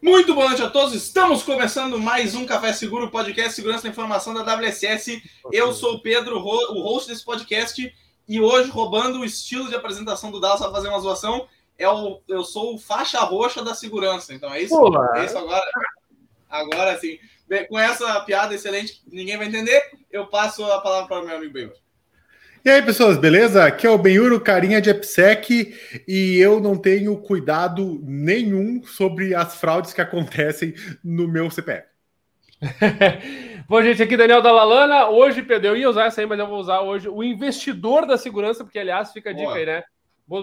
Muito boa noite a todos. Estamos começando mais um Café Seguro, podcast Segurança da Informação da WSS. Eu sou o Pedro, o host desse podcast, e hoje, roubando o estilo de apresentação do Dallas para fazer uma zoação, é o, eu sou o faixa roxa da segurança. Então é isso, é isso agora. Agora sim. Com essa piada excelente, ninguém vai entender, eu passo a palavra para o meu amigo Benhur. E aí, pessoas, beleza? Aqui é o Benhuro, carinha de EPSEC, e eu não tenho cuidado nenhum sobre as fraudes que acontecem no meu CPF. Bom, gente, aqui Daniel da Lalana. Hoje, Pedro, eu ia usar essa aí, mas eu vou usar hoje o investidor da segurança, porque, aliás, fica a dica Boa. aí, né?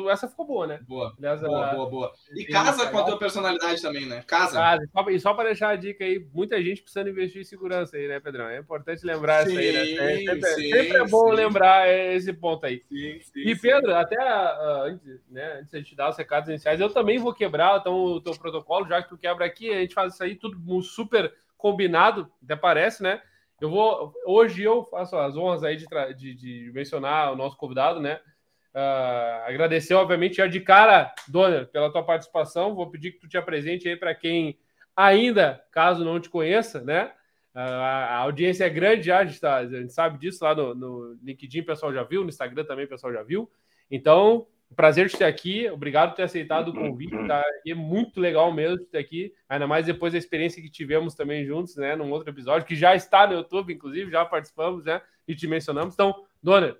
Essa ficou boa, né? Boa. Aliás, boa, boa, boa. E casa com a tua personalidade também, né? Casa. casa. E só para deixar a dica aí, muita gente precisando investir em segurança aí, né, Pedrão? É importante lembrar sim, isso aí, né? É, sempre, sim, sempre é bom sim. lembrar esse ponto aí. Sim, sim, e, Pedro, até uh, antes, né, antes de a gente dar os recados iniciais, eu também vou quebrar então, o teu protocolo, já que tu quebra aqui, a gente faz isso aí tudo super combinado, até parece, né? Eu vou. Hoje eu faço as honras aí de, de, de mencionar o nosso convidado, né? Uh, agradecer, obviamente, já de cara, Donner, pela tua participação. Vou pedir que tu te apresente aí para quem ainda, caso não te conheça, né? Uh, a audiência é grande já, a gente, tá, a gente sabe disso lá no, no, LinkedIn, o pessoal já viu, no Instagram também o pessoal já viu. Então, prazer de ter aqui, obrigado por ter aceitado o convite, tá? E é muito legal mesmo de ter aqui, ainda mais depois da experiência que tivemos também juntos, né? Num outro episódio, que já está no YouTube, inclusive, já participamos, né? E te mencionamos. Então, Donner,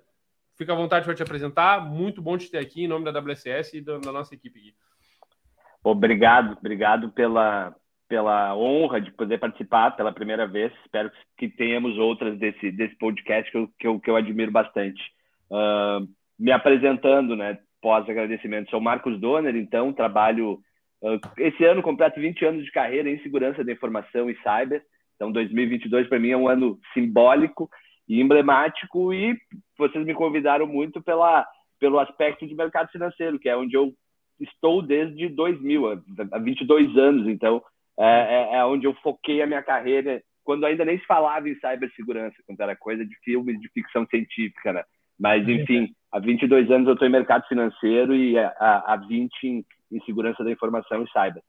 Fica à vontade para te apresentar. Muito bom te ter aqui em nome da WSS e da, da nossa equipe. Obrigado, obrigado pela, pela honra de poder participar pela primeira vez. Espero que tenhamos outras desse, desse podcast que eu, que eu, que eu admiro bastante. Uh, me apresentando, né, pós-agradecimento, sou Marcos Donner, então trabalho. Uh, esse ano completo 20 anos de carreira em segurança da informação e cyber. Então, 2022 para mim é um ano simbólico e emblemático e vocês me convidaram muito pela, pelo aspecto de mercado financeiro, que é onde eu estou desde 2000, há 22 anos, então é, é, é onde eu foquei a minha carreira, quando ainda nem se falava em cibersegurança, quando era coisa de filmes de ficção científica, né? Mas, enfim, há 22 anos eu estou em mercado financeiro e há, há 20 em, em segurança da informação e cyber.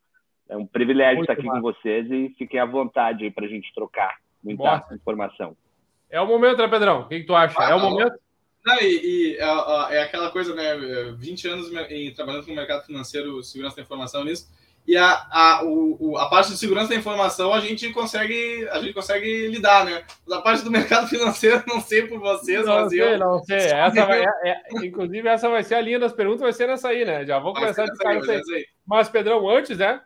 É um privilégio Muito estar aqui com vocês e fiquem à vontade para a gente trocar muita informação. É o momento, né, Pedrão? O que, que tu acha? Ah, é o momento? Não, e, e é, é, aquela coisa, né? 20 anos em, trabalhando no mercado financeiro, segurança da informação nisso. E a, a, o, a parte de segurança da informação a gente consegue a gente consegue lidar, né? Mas a parte do mercado financeiro, não sei por vocês, não mas sei, eu. Não sei, essa vai, é, é, inclusive, essa vai ser a linha das perguntas, vai ser nessa aí, né? Já vou começar a ficar isso aí. Mas, Pedrão, antes, né?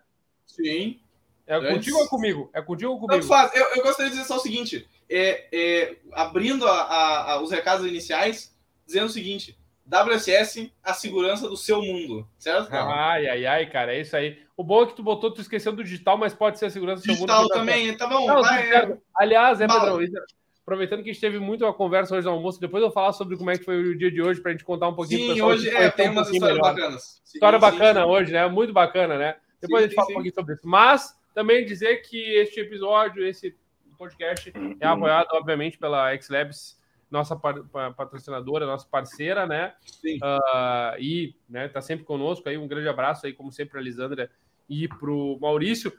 Sim. É antes... contigo ou comigo? É contigo ou comigo? Faz. Eu, eu gostaria de dizer só o seguinte: é, é, abrindo a, a, a, os recados iniciais, dizendo o seguinte: WSS, a segurança do seu mundo, certo? Cara? Ai, ai, ai, cara, é isso aí. O bom é que tu botou, tu esqueceu do digital, mas pode ser a segurança do seu digital mundo. Digital também, tá bom. Não, vai, é... Aliás, é, Pedrão, aproveitando que a gente teve muito uma conversa hoje no almoço, depois eu vou falar sobre como é que foi o dia de hoje, para a gente contar um pouquinho. Sim, hoje é, tem um umas histórias melhor. bacanas. Sim, História sim, bacana sim. hoje, né? Muito bacana, né? Depois a gente fala um pouquinho sobre isso. Mas também dizer que este episódio, esse podcast é apoiado, obviamente, pela XLabs, nossa patrocinadora, nossa parceira, né? Sim. Uh, e né, tá sempre conosco aí. Um grande abraço aí, como sempre, a Lisandra e para o Maurício,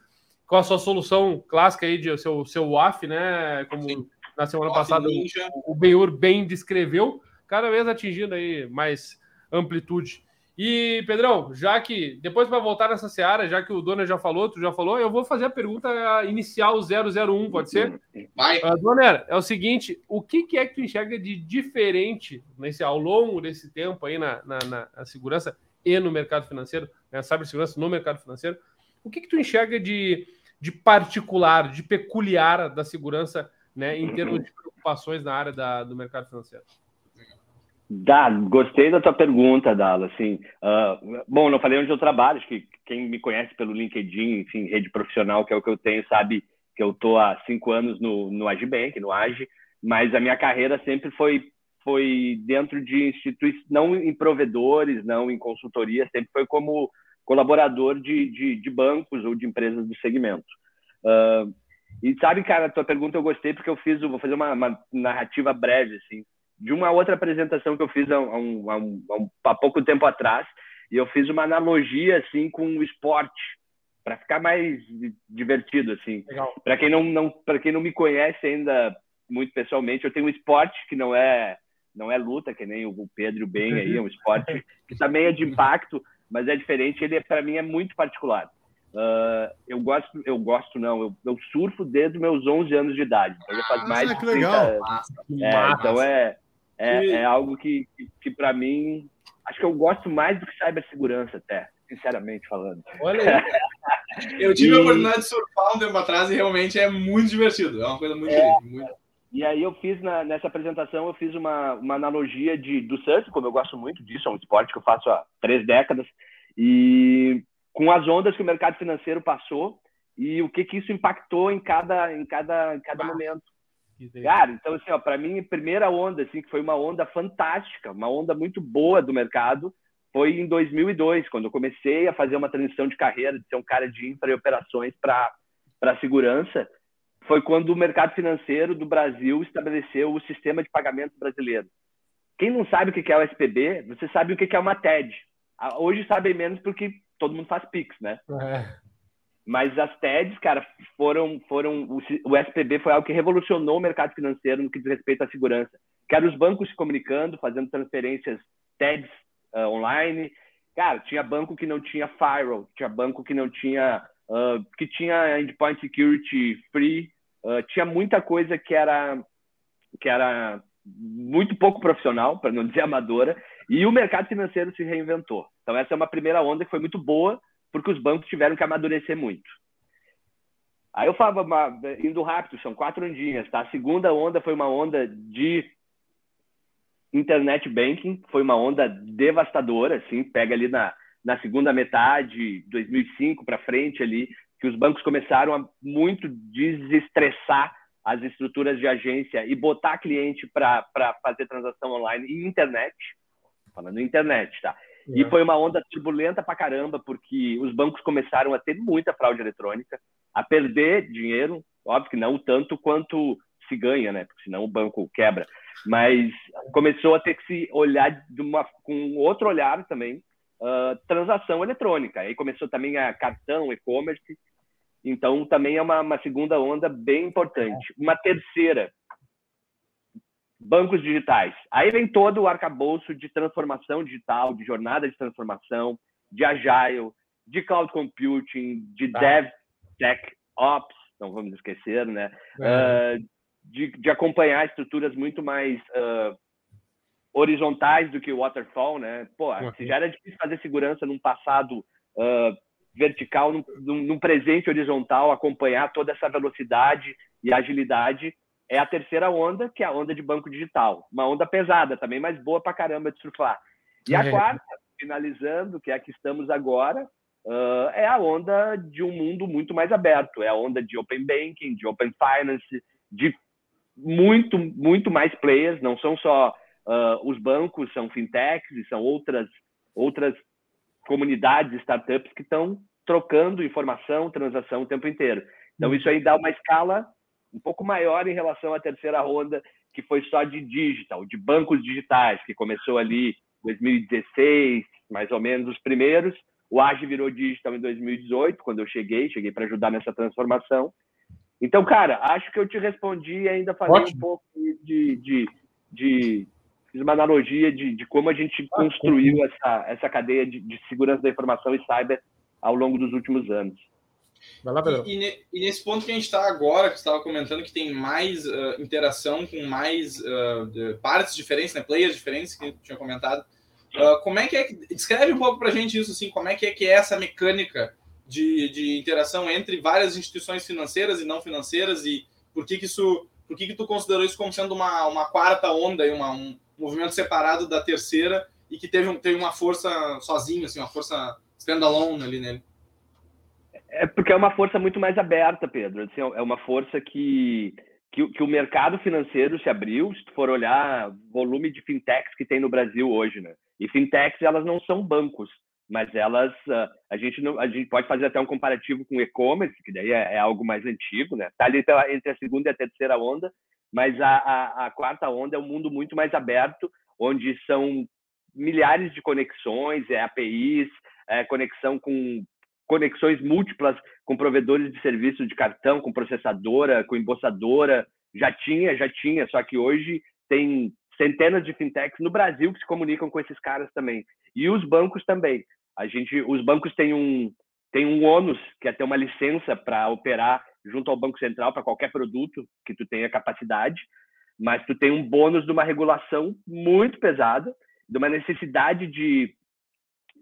com a sua solução clássica aí de seu, seu WAF, né? Como Sim. na semana WAF passada o, o Benhur bem descreveu, cada vez atingindo aí mais amplitude. E, Pedrão, já que depois para voltar nessa seara, já que o Dona já falou, tu já falou, eu vou fazer a pergunta inicial 001, pode ser? Vai. Uh, Dona, é o seguinte: o que, que, é que tu enxerga de diferente nesse, ao longo desse tempo aí na, na, na segurança e no mercado financeiro, né, cibersegurança no mercado financeiro? O que, que tu enxerga de, de particular, de peculiar da segurança né, em termos de preocupações na área da, do mercado financeiro? Dá, gostei da tua pergunta, Dala. Assim, uh, bom, não falei onde eu trabalho, acho que quem me conhece pelo LinkedIn, enfim, rede profissional, que é o que eu tenho, sabe que eu estou há cinco anos no, no Agibank, no Agi, mas a minha carreira sempre foi, foi dentro de instituições, não em provedores, não em consultoria, sempre foi como colaborador de, de, de bancos ou de empresas do segmento. Uh, e sabe, cara, a tua pergunta eu gostei porque eu fiz, vou fazer uma, uma narrativa breve, assim, de uma outra apresentação que eu fiz há, um, há, um, há, pouco tempo atrás, e eu fiz uma analogia assim com o esporte. para ficar mais divertido assim. Para quem não, não para quem não me conhece ainda muito pessoalmente, eu tenho um esporte que não é não é luta, que nem o Pedro e o Ben aí, é um esporte que também é de impacto, mas é diferente, ele para mim é muito particular. Uh, eu gosto, eu gosto não, eu, eu, surfo desde meus 11 anos de idade, então já faz ah, mais que legal. É, então é, é, é, algo que, que, que para mim, acho que eu gosto mais do que cibersegurança até, sinceramente falando. Olha aí. eu tive e... a oportunidade de surfar um tempo atrás e realmente é muito divertido, é uma coisa muito, é, muito... E aí eu fiz na, nessa apresentação, eu fiz uma, uma analogia de, do surf, como eu gosto muito disso, é um esporte que eu faço há três décadas, e com as ondas que o mercado financeiro passou e o que, que isso impactou em cada, em cada, em cada momento. Cara, então assim, para mim, a primeira onda, assim, que foi uma onda fantástica, uma onda muito boa do mercado, foi em 2002, quando eu comecei a fazer uma transição de carreira, de ser um cara de infra e operações para segurança, foi quando o mercado financeiro do Brasil estabeleceu o sistema de pagamento brasileiro. Quem não sabe o que é o SPB, você sabe o que é uma TED. Hoje sabem menos porque todo mundo faz Pix, né? É. Mas as TEDs, cara, foram, foram o, SPB foi algo que revolucionou o mercado financeiro no que diz respeito à segurança. Que os bancos se comunicando, fazendo transferências TEDs uh, online. Cara, tinha banco que não tinha firewall, tinha banco que não tinha uh, que tinha endpoint security free, uh, tinha muita coisa que era que era muito pouco profissional, para não dizer amadora, e o mercado financeiro se reinventou. Então, essa é uma primeira onda que foi muito boa, porque os bancos tiveram que amadurecer muito. Aí eu falava, indo rápido, são quatro ondinhas, tá? A segunda onda foi uma onda de internet banking, foi uma onda devastadora, assim, pega ali na, na segunda metade, 2005 para frente ali, que os bancos começaram a muito desestressar as estruturas de agência e botar cliente para fazer transação online e internet, falando internet, tá? É. E foi uma onda turbulenta pra caramba, porque os bancos começaram a ter muita fraude eletrônica, a perder dinheiro, óbvio que não tanto quanto se ganha, né? Porque senão o banco quebra. Mas começou a ter que se olhar uma, com outro olhar também, uh, transação eletrônica. Aí começou também a cartão, e-commerce. Então também é uma, uma segunda onda bem importante. Uma terceira, bancos digitais. Aí vem todo o arcabouço de transformação digital, de jornada de transformação, de agile, de cloud computing, de ah. dev, tech, ops, não vamos esquecer, né? É. Uh, de, de, acompanhar estruturas muito mais uh, horizontais do que o waterfall, né? Pô, se já era difícil fazer segurança num passado uh, vertical, num, num presente horizontal, acompanhar toda essa velocidade e agilidade, é a terceira onda, que é a onda de banco digital. Uma onda pesada também, mas boa pra caramba de surfar. E a é. quarta, finalizando, que é a que estamos agora, uh, é a onda de um mundo muito mais aberto. É a onda de open banking, de open finance, de muito, muito mais players. Não são só uh, os bancos, são fintechs e são outras, outras comunidades, startups que estão trocando informação, transação o tempo inteiro. Então, isso aí dá uma escala um pouco maior em relação à terceira ronda, que foi só de digital, de bancos digitais, que começou ali em 2016, mais ou menos os primeiros. O Age virou digital em 2018, quando eu cheguei, cheguei para ajudar nessa transformação. Então, cara, acho que eu te respondi ainda fazendo um pouco de, de, de, de uma analogia de, de, como a gente construiu essa, essa cadeia de, de segurança da informação e cyber ao longo dos últimos anos. Vai lá, Pedro. E, e, e, nesse ponto que a gente está agora, que você estava comentando que tem mais uh, interação com mais uh, partes diferentes, né, players diferentes, que tinha comentado. Uh, como é que é que. Descreve um pouco para a gente isso, assim, como é que é que é essa mecânica de, de interação entre várias instituições financeiras e não financeiras e por que, que isso. Por que, que tu considerou isso como sendo uma, uma quarta onda, uma, um movimento separado da terceira e que teve, teve uma força sozinho, assim, uma força standalone ali nele? É porque é uma força muito mais aberta, Pedro. Assim, é uma força que, que, que, o mercado financeiro se abriu. Se tu for olhar volume de fintechs que tem no Brasil hoje, né? E fintechs elas não são bancos, mas elas ah, a gente não a gente pode fazer até um comparativo com e-commerce, que daí é, é, algo mais antigo, né? Tá ali entre a segunda e a terceira onda, mas a, a, a quarta onda é um mundo muito mais aberto, onde são milhares de conexões, é APIs, é conexão com conexões múltiplas com provedores de serviço de cartão, com processadora, com embolsadora. Já tinha, já tinha, só que hoje tem centenas de fintechs no Brasil que se comunicam com esses caras também. E os bancos também. A gente, os bancos têm um, têm um ônus, que é ter uma licença para operar junto ao Banco Central para qualquer produto que tu tenha capacidade, mas tu tem um bônus de uma regulação muito pesada, de uma necessidade de,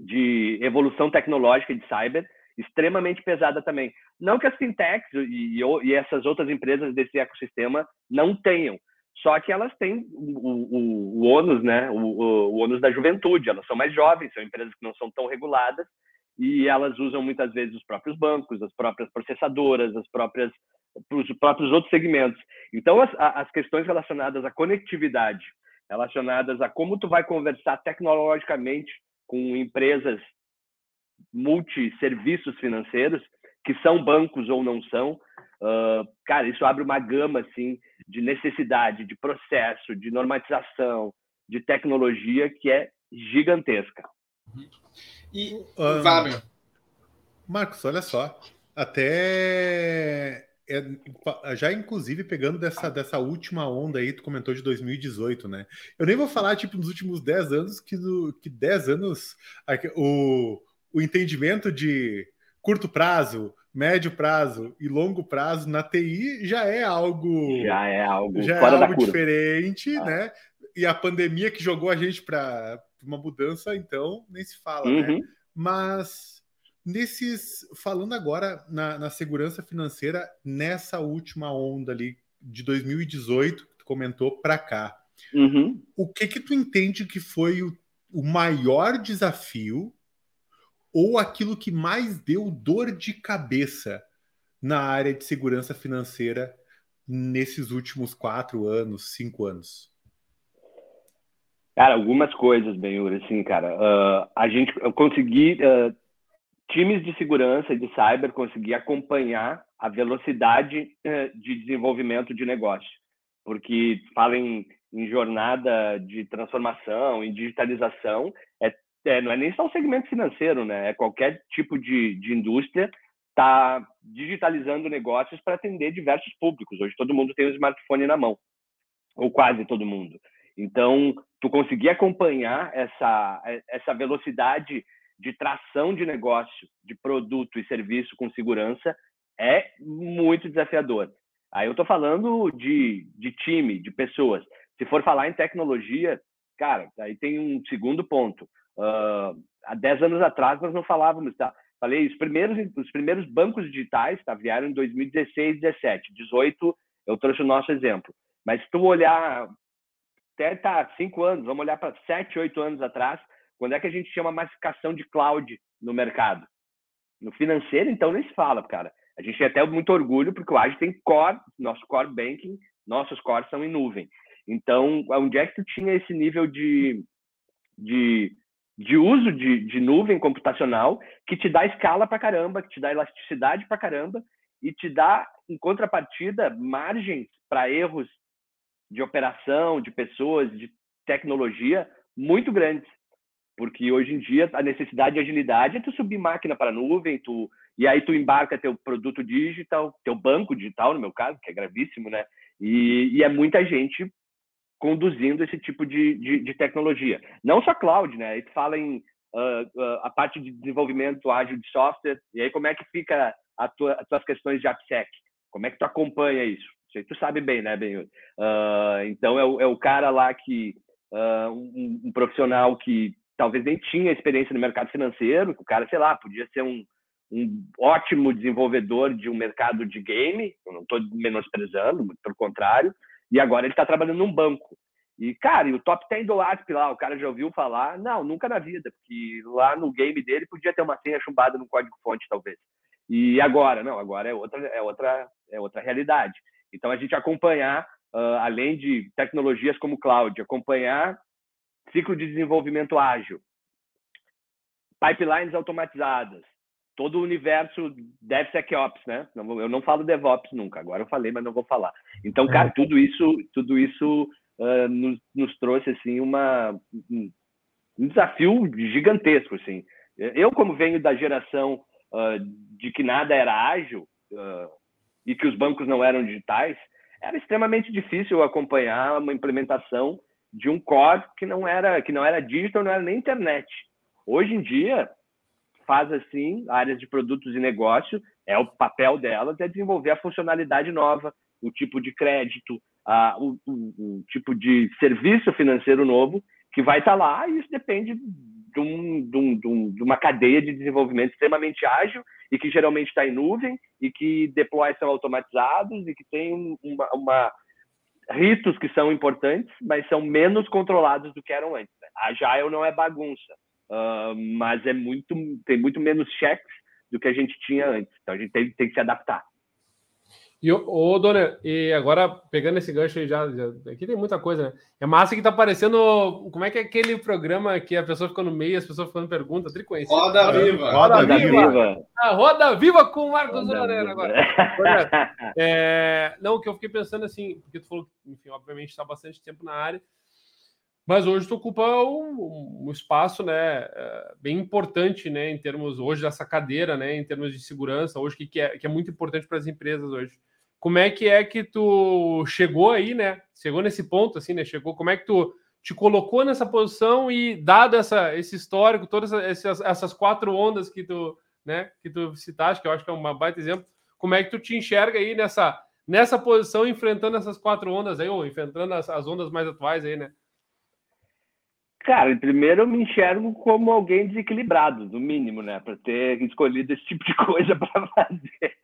de evolução tecnológica de cyber extremamente pesada também. Não que as fintechs e, e essas outras empresas desse ecossistema não tenham, só que elas têm o, o, o ônus, né? O, o, o ônus da juventude. Elas são mais jovens, são empresas que não são tão reguladas e elas usam muitas vezes os próprios bancos, as próprias processadoras, as próprias os próprios outros segmentos. Então, as, as questões relacionadas à conectividade, relacionadas a como tu vai conversar tecnologicamente com empresas multisserviços financeiros, que são bancos ou não são, uh, cara, isso abre uma gama assim de necessidade, de processo, de normatização, de tecnologia que é gigantesca. E um, Fábio. Marcos, olha só, até é, já inclusive pegando dessa, dessa última onda aí, tu comentou de 2018, né? Eu nem vou falar, tipo, nos últimos 10 anos, que, no, que 10 anos o, o entendimento de curto prazo, médio prazo e longo prazo na TI já é algo já é algo já é algo diferente, ah. né? E a pandemia que jogou a gente para uma mudança, então nem se fala, né? uhum. né? Mas nesses falando agora na, na, segurança financeira nessa última onda ali de 2018 que tu comentou para cá, uhum. o que que tu entende que foi o, o maior desafio ou aquilo que mais deu dor de cabeça na área de segurança financeira nesses últimos quatro anos, cinco anos? Cara, algumas coisas, Benhur, assim, cara. Uh, a gente, eu consegui, uh, times de segurança e de cyber conseguir acompanhar a velocidade uh, de desenvolvimento de negócio. Porque fala em, em jornada de transformação, em digitalização, é é, não é nem só o segmento financeiro, né? É qualquer tipo de, de indústria está digitalizando negócios para atender diversos públicos. Hoje todo mundo tem o um smartphone na mão, ou quase todo mundo. Então, tu conseguir acompanhar essa, essa velocidade de tração de negócio, de produto e serviço com segurança é muito desafiador. Aí eu estou falando de, de time, de pessoas. Se for falar em tecnologia, cara, aí tem um segundo ponto. Há 10 anos atrás nós não falávamos, tá? Falei, os primeiros, os primeiros bancos digitais tá, vieram em 2016, 17, 18 eu trouxe o nosso exemplo. Mas se tu olhar até tá cinco anos, vamos olhar para sete, oito anos atrás, quando é que a gente tinha uma massificação de cloud no mercado? No financeiro, então, nem se fala, cara. A gente tem até muito orgulho, porque o Age tem core, nosso core banking, nossos cores são em nuvem. Então, onde é que tu tinha esse nível de, de de uso de, de nuvem computacional que te dá escala para caramba, que te dá elasticidade para caramba e te dá, em contrapartida, margens para erros de operação, de pessoas, de tecnologia muito grandes. Porque hoje em dia a necessidade de agilidade é tu subir máquina para a nuvem, tu, e aí tu embarca teu produto digital, teu banco digital, no meu caso, que é gravíssimo, né? E, e é muita gente conduzindo esse tipo de, de, de, tecnologia. Não só cloud, né? Aí tu fala em uh, uh, a parte de desenvolvimento ágil de software, e aí como é que fica a tua, as tuas questões de AppSec? Como é que tu acompanha isso? Isso tu sabe bem, né, Ben? Uh, então, é o, é o, cara lá que, um, um, profissional que talvez nem tinha experiência no mercado financeiro, o cara, sei lá, podia ser um, um ótimo desenvolvedor de um mercado de game, eu não estou menosprezando, muito pelo contrário, e agora ele está trabalhando num banco. E, cara, e o top 10 do ASP lá, o cara já ouviu falar? Não, nunca na vida, porque lá no game dele podia ter uma senha chumbada no código-fonte, talvez. E agora, não, agora é outra, é outra, é outra realidade. Então, a gente acompanhar, uh, além de tecnologias como cloud, acompanhar ciclo de desenvolvimento ágil, pipelines automatizadas, todo o universo DevSecOps, né? Eu não falo DevOps nunca, agora eu falei, mas não vou falar. Então, cara, é. tudo isso, tudo isso uh, nos, nos, trouxe assim uma um desafio gigantesco, assim. Eu como venho da geração uh, de que nada era ágil uh, e que os bancos não eram digitais, era extremamente difícil acompanhar uma implementação de um core que não era que não era digital, não era nem internet. Hoje em dia faz assim áreas de produtos e negócio é o papel delas é desenvolver a funcionalidade nova, o tipo de crédito, a, o, o, o, tipo de serviço financeiro novo que vai estar tá lá e isso depende de, um, de, um, de, uma cadeia de desenvolvimento extremamente ágil e que geralmente está em nuvem e que deploys são automatizados e que tem uma, uma, ritos que são importantes, mas são menos controlados do que eram antes. Né? Agile não é bagunça, uh, mas é muito tem muito menos checks do que a gente tinha antes. Então a gente tem, tem que se adaptar. E, ô, Dona, e agora pegando esse gancho aí já, já, aqui tem muita coisa, né? É massa que tá aparecendo. Como é que é aquele programa que a pessoa fica no meio, as pessoas ficando pergunta, triconhecido? Roda Viva. Roda, Roda Viva. Viva. Ah, Roda Viva com o Marcos Zonera agora. é, não, que eu fiquei pensando assim, porque tu falou que, enfim, obviamente está bastante tempo na área. Mas hoje tu ocupa um, um, espaço, né, é, bem importante, né, em termos hoje dessa cadeira, né, em termos de segurança, hoje que, é, que é muito importante para as empresas hoje. Como é que é que tu chegou aí, né? Chegou nesse ponto, assim, né? Chegou. Como é que tu te colocou nessa posição e dado essa, esse histórico, todas essas, essas quatro ondas que tu, né, que tu citaste, que eu acho que é um baita exemplo, como é que tu te enxerga aí nessa nessa posição enfrentando essas quatro ondas aí, ou enfrentando as, as ondas mais atuais aí, né? Cara, primeiro eu me enxergo como alguém desequilibrado, no mínimo, né? Para ter escolhido esse tipo de coisa para fazer.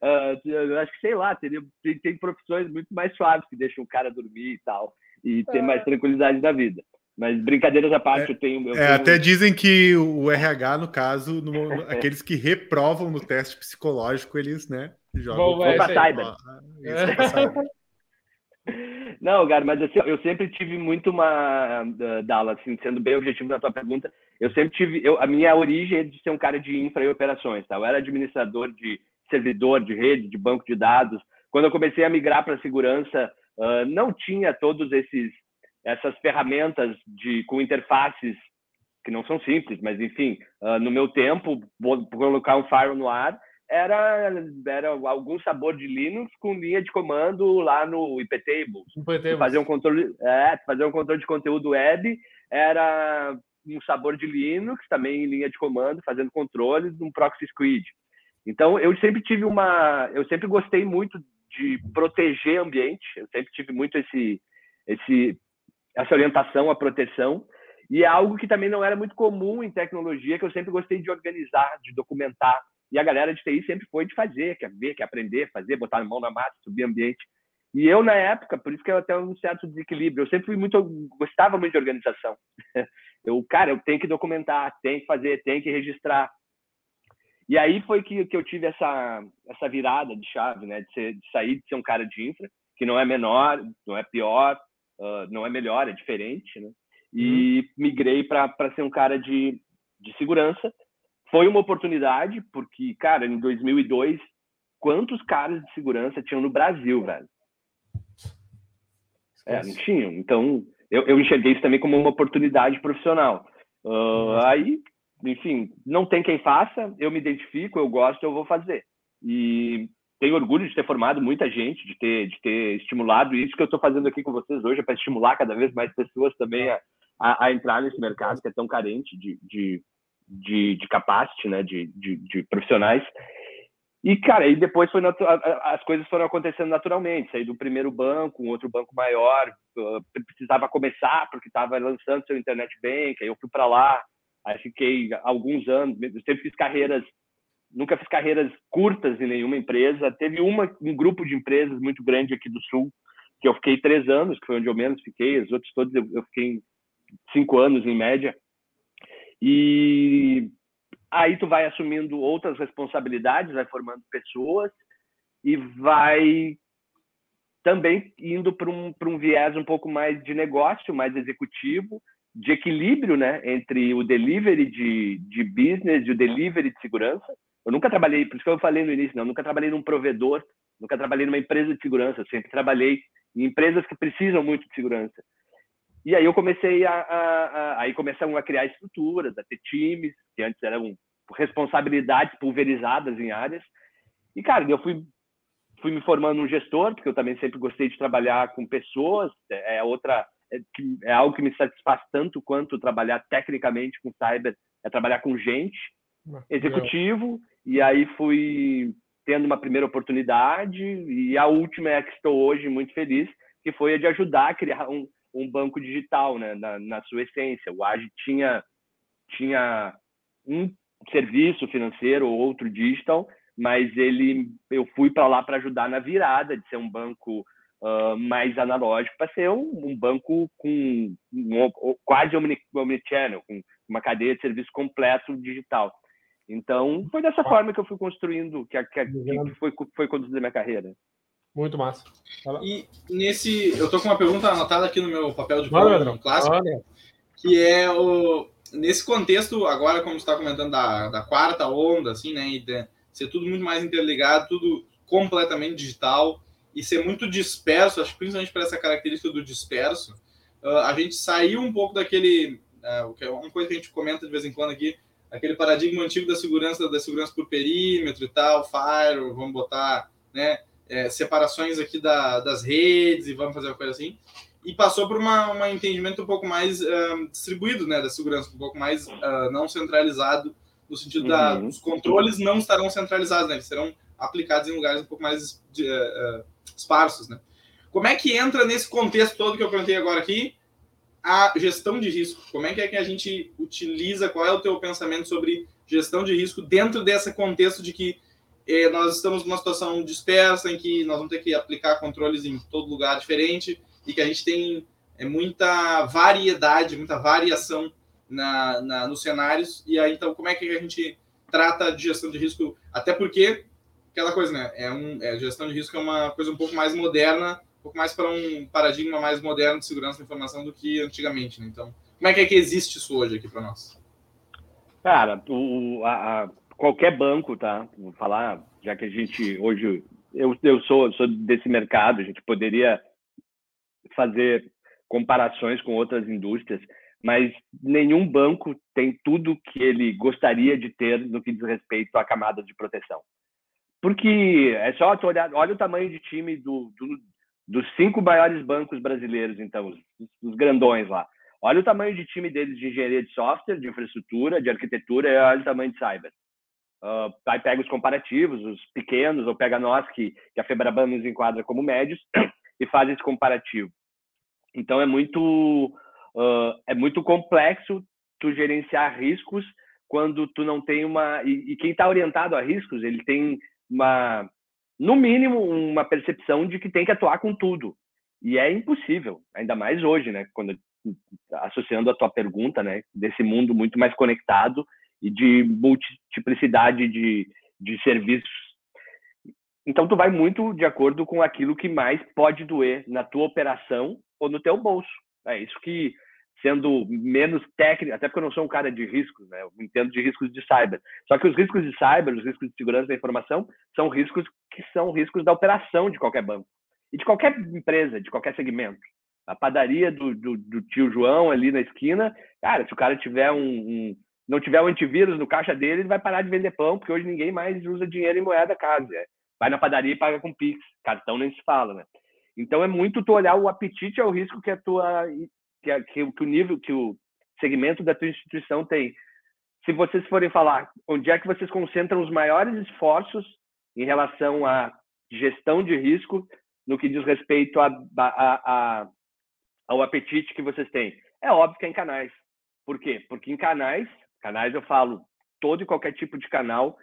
uh, eu acho que, sei lá, teria, tem, tem, profissões muito mais suaves que deixam o cara dormir e tal, e ter é. mais tranquilidade na vida. Mas brincadeiras à parte, é, eu tenho. Eu é, tenho... Até dizem que o RH, no caso, no, aqueles que reprovam no teste psicológico, eles, né, jogam. Vou para cyber. Não, cara, mas assim, eu sempre tive muito uma. Dala, assim, sendo bem objetivo na tua pergunta, eu sempre tive. Eu, a minha origem é de ser um cara de infra e operações, tá? Eu era administrador de servidor, de rede, de banco de dados. Quando eu comecei a migrar para segurança, uh, não tinha todos esses essas ferramentas de com interfaces que não são simples, mas enfim, uh, no meu tempo, vou colocar um firewall no ar era, era algum sabor de Linux com linha de comando lá no IPTables. Fazer um controle, é, fazer um controle de conteúdo web era um sabor de Linux, também em linha de comando, fazendo controles um proxy squid. Então, eu sempre tive uma, eu sempre gostei muito de proteger ambiente, eu sempre tive muito esse esse essa orientação à proteção. E é algo que também não era muito comum em tecnologia, que eu sempre gostei de organizar, de documentar. E a galera de TI sempre foi de fazer, quer ver, quer aprender, fazer, botar a mão na massa, subir ambiente. E eu, na época, por isso que eu tenho um certo desequilíbrio, eu sempre fui muito, gostava muito de organização. Eu, cara, eu tenho que documentar, tenho que fazer, tenho que registrar. E aí foi que, que eu tive essa, essa virada de chave, né? De, ser, de sair de ser um cara de infra, que não é menor, não é pior, uh, não é melhor, é diferente, né? E uhum. migrei para ser um cara de, de segurança, foi uma oportunidade, porque, cara, em 2002, quantos caras de segurança tinham no Brasil, velho? É, não tinham. Então, eu, eu enxerguei isso também como uma oportunidade profissional. Uh, aí, enfim, não tem quem faça, eu me identifico, eu gosto, eu vou fazer. E tenho orgulho de ter formado muita gente, de ter, de ter estimulado isso que eu estou fazendo aqui com vocês hoje, é para estimular cada vez mais pessoas também a, a, a, entrar nesse mercado que é tão carente de, de, de, de capacity, né, de, de, de profissionais. E, cara, aí depois foi as coisas foram acontecendo naturalmente. Saí do primeiro banco, um outro banco maior, precisava começar porque estava lançando seu internet bank, aí eu fui para lá, aí fiquei alguns anos, eu sempre fiz carreiras, nunca fiz carreiras curtas em nenhuma empresa. Teve uma, um grupo de empresas muito grande aqui do Sul, que eu fiquei três anos, que foi onde eu menos fiquei, os outros todos eu, eu fiquei cinco anos em média. E aí tu vai assumindo outras responsabilidades, vai formando pessoas e vai também indo para um, um viés um pouco mais de negócio, mais executivo, de equilíbrio né, entre o delivery de, de business e o delivery de segurança. Eu nunca trabalhei, por isso que eu falei no início, não, nunca trabalhei num provedor, nunca trabalhei numa empresa de segurança, eu sempre trabalhei em empresas que precisam muito de segurança. E aí eu comecei a, a, a, aí começamos a criar estruturas, a ter times, que antes eram responsabilidades pulverizadas em áreas. E, cara, eu fui, fui me formando um gestor, porque eu também sempre gostei de trabalhar com pessoas, é outra é, é algo que me satisfaz tanto quanto trabalhar tecnicamente com cyber, é trabalhar com gente, executivo, e aí fui tendo uma primeira oportunidade, e a última é a que estou hoje muito feliz, que foi a de ajudar a criar um, um banco digital, né, na, na sua essência. O AGE tinha, tinha um serviço financeiro ou outro digital, mas ele, eu fui para lá para ajudar na virada de ser um banco uh, mais analógico para ser um, um, banco com um, quase omnichannel, com uma cadeia de serviço completo digital. Então, foi dessa forma que eu fui construindo, que, que, que foi, foi conduzida a minha carreira. Muito massa. E nesse. Eu tô com uma pergunta anotada aqui no meu papel de Mano, clássico, que é o. Nesse contexto, agora, como você está comentando, da, da quarta onda, assim, né? E de ser tudo muito mais interligado, tudo completamente digital e ser muito disperso, acho que principalmente para essa característica do disperso, uh, a gente saiu um pouco daquele. Uh, que é uma coisa que a gente comenta de vez em quando aqui, aquele paradigma antigo da segurança, da segurança por perímetro e tal, fire, vamos botar, né? É, separações aqui da, das redes e vamos fazer uma coisa assim. E passou por um entendimento um pouco mais uh, distribuído né, da segurança, um pouco mais uh, não centralizado, no sentido uhum. da os controles não estarão centralizados, né, eles serão aplicados em lugares um pouco mais de, uh, esparsos. Né. Como é que entra nesse contexto todo que eu perguntei agora aqui a gestão de risco? Como é que é que a gente utiliza? Qual é o teu pensamento sobre gestão de risco dentro desse contexto de que é, nós estamos numa situação dispersa em que nós vamos ter que aplicar controles em todo lugar diferente e que a gente tem é, muita variedade, muita variação na, na, nos cenários. E aí, então, como é que a gente trata de gestão de risco? Até porque, aquela coisa, né? É um, é, gestão de risco é uma coisa um pouco mais moderna, um pouco mais para um paradigma mais moderno de segurança da informação do que antigamente. Né? Então, como é que é que existe isso hoje aqui para nós? Cara, o, a, a qualquer banco, tá? Vou falar, já que a gente hoje eu, eu sou, sou desse mercado, a gente poderia fazer comparações com outras indústrias, mas nenhum banco tem tudo que ele gostaria de ter no que diz respeito à camada de proteção. Porque é só tu olhar, olha o tamanho de time do, do, dos cinco maiores bancos brasileiros, então, os, os grandões lá. Olha o tamanho de time deles de engenharia de software, de infraestrutura, de arquitetura, e olha o tamanho de cyber. Uh, aí pega os comparativos, os pequenos, ou pega nós, que, que a Febraban nos enquadra como médios, e faz esse comparativo. Então é muito, uh, é muito complexo tu gerenciar riscos quando tu não tem uma... E, e quem está orientado a riscos, ele tem uma, no mínimo, uma percepção de que tem que atuar com tudo. E é impossível, ainda mais hoje, né? Quando associando a tua pergunta, né, desse mundo muito mais conectado e de multiplicidade de, de serviços. Então, tu vai muito de acordo com aquilo que mais pode doer na tua operação ou no teu bolso. É isso que, sendo menos técnico, até porque eu não sou um cara de riscos, né? Eu entendo de riscos de cyber. Só que os riscos de cyber, os riscos de segurança da informação, são riscos que são riscos da operação de qualquer banco e de qualquer empresa, de qualquer segmento. A padaria do, do, do tio João ali na esquina, cara, se o cara tiver um, um não tiver o antivírus no caixa dele, ele vai parar de vender pão, porque hoje ninguém mais usa dinheiro em moeda casa. É. Vai na padaria e paga com Pix. Cartão nem se fala, né? Então é muito tu olhar o apetite ao risco que a tua que, a, que, que o nível que o segmento da tua instituição tem. Se vocês forem falar onde é que vocês concentram os maiores esforços em relação à gestão de risco no que diz respeito a, a, a, ao apetite que vocês têm, é óbvio que é em canais. Por quê? Porque em canais Canais eu falo todo e qualquer tipo de canal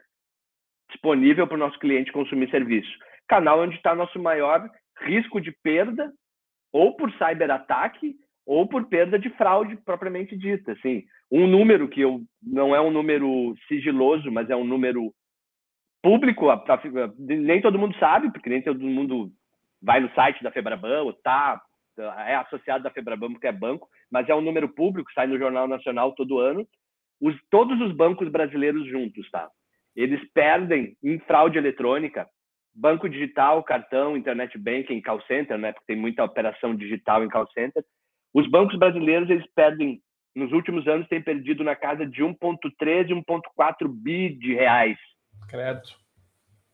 disponível para o nosso cliente consumir serviço. Canal onde está nosso maior risco de perda, ou por cyberataque, ou por perda de fraude propriamente dita. Assim, um número que eu não é um número sigiloso, mas é um número público, nem todo mundo sabe, porque nem todo mundo vai no site da Febraban, ou tá, é associado da Febraban porque é banco, mas é um número público, sai no Jornal Nacional todo ano, os, todos os bancos brasileiros juntos, tá? Eles perdem em fraude eletrônica, banco digital, cartão, internet banking, call center, né? Porque tem muita operação digital em call center. Os bancos brasileiros eles perdem nos últimos anos tem perdido na casa de 1,3 e 1,4 bi de reais. Credo.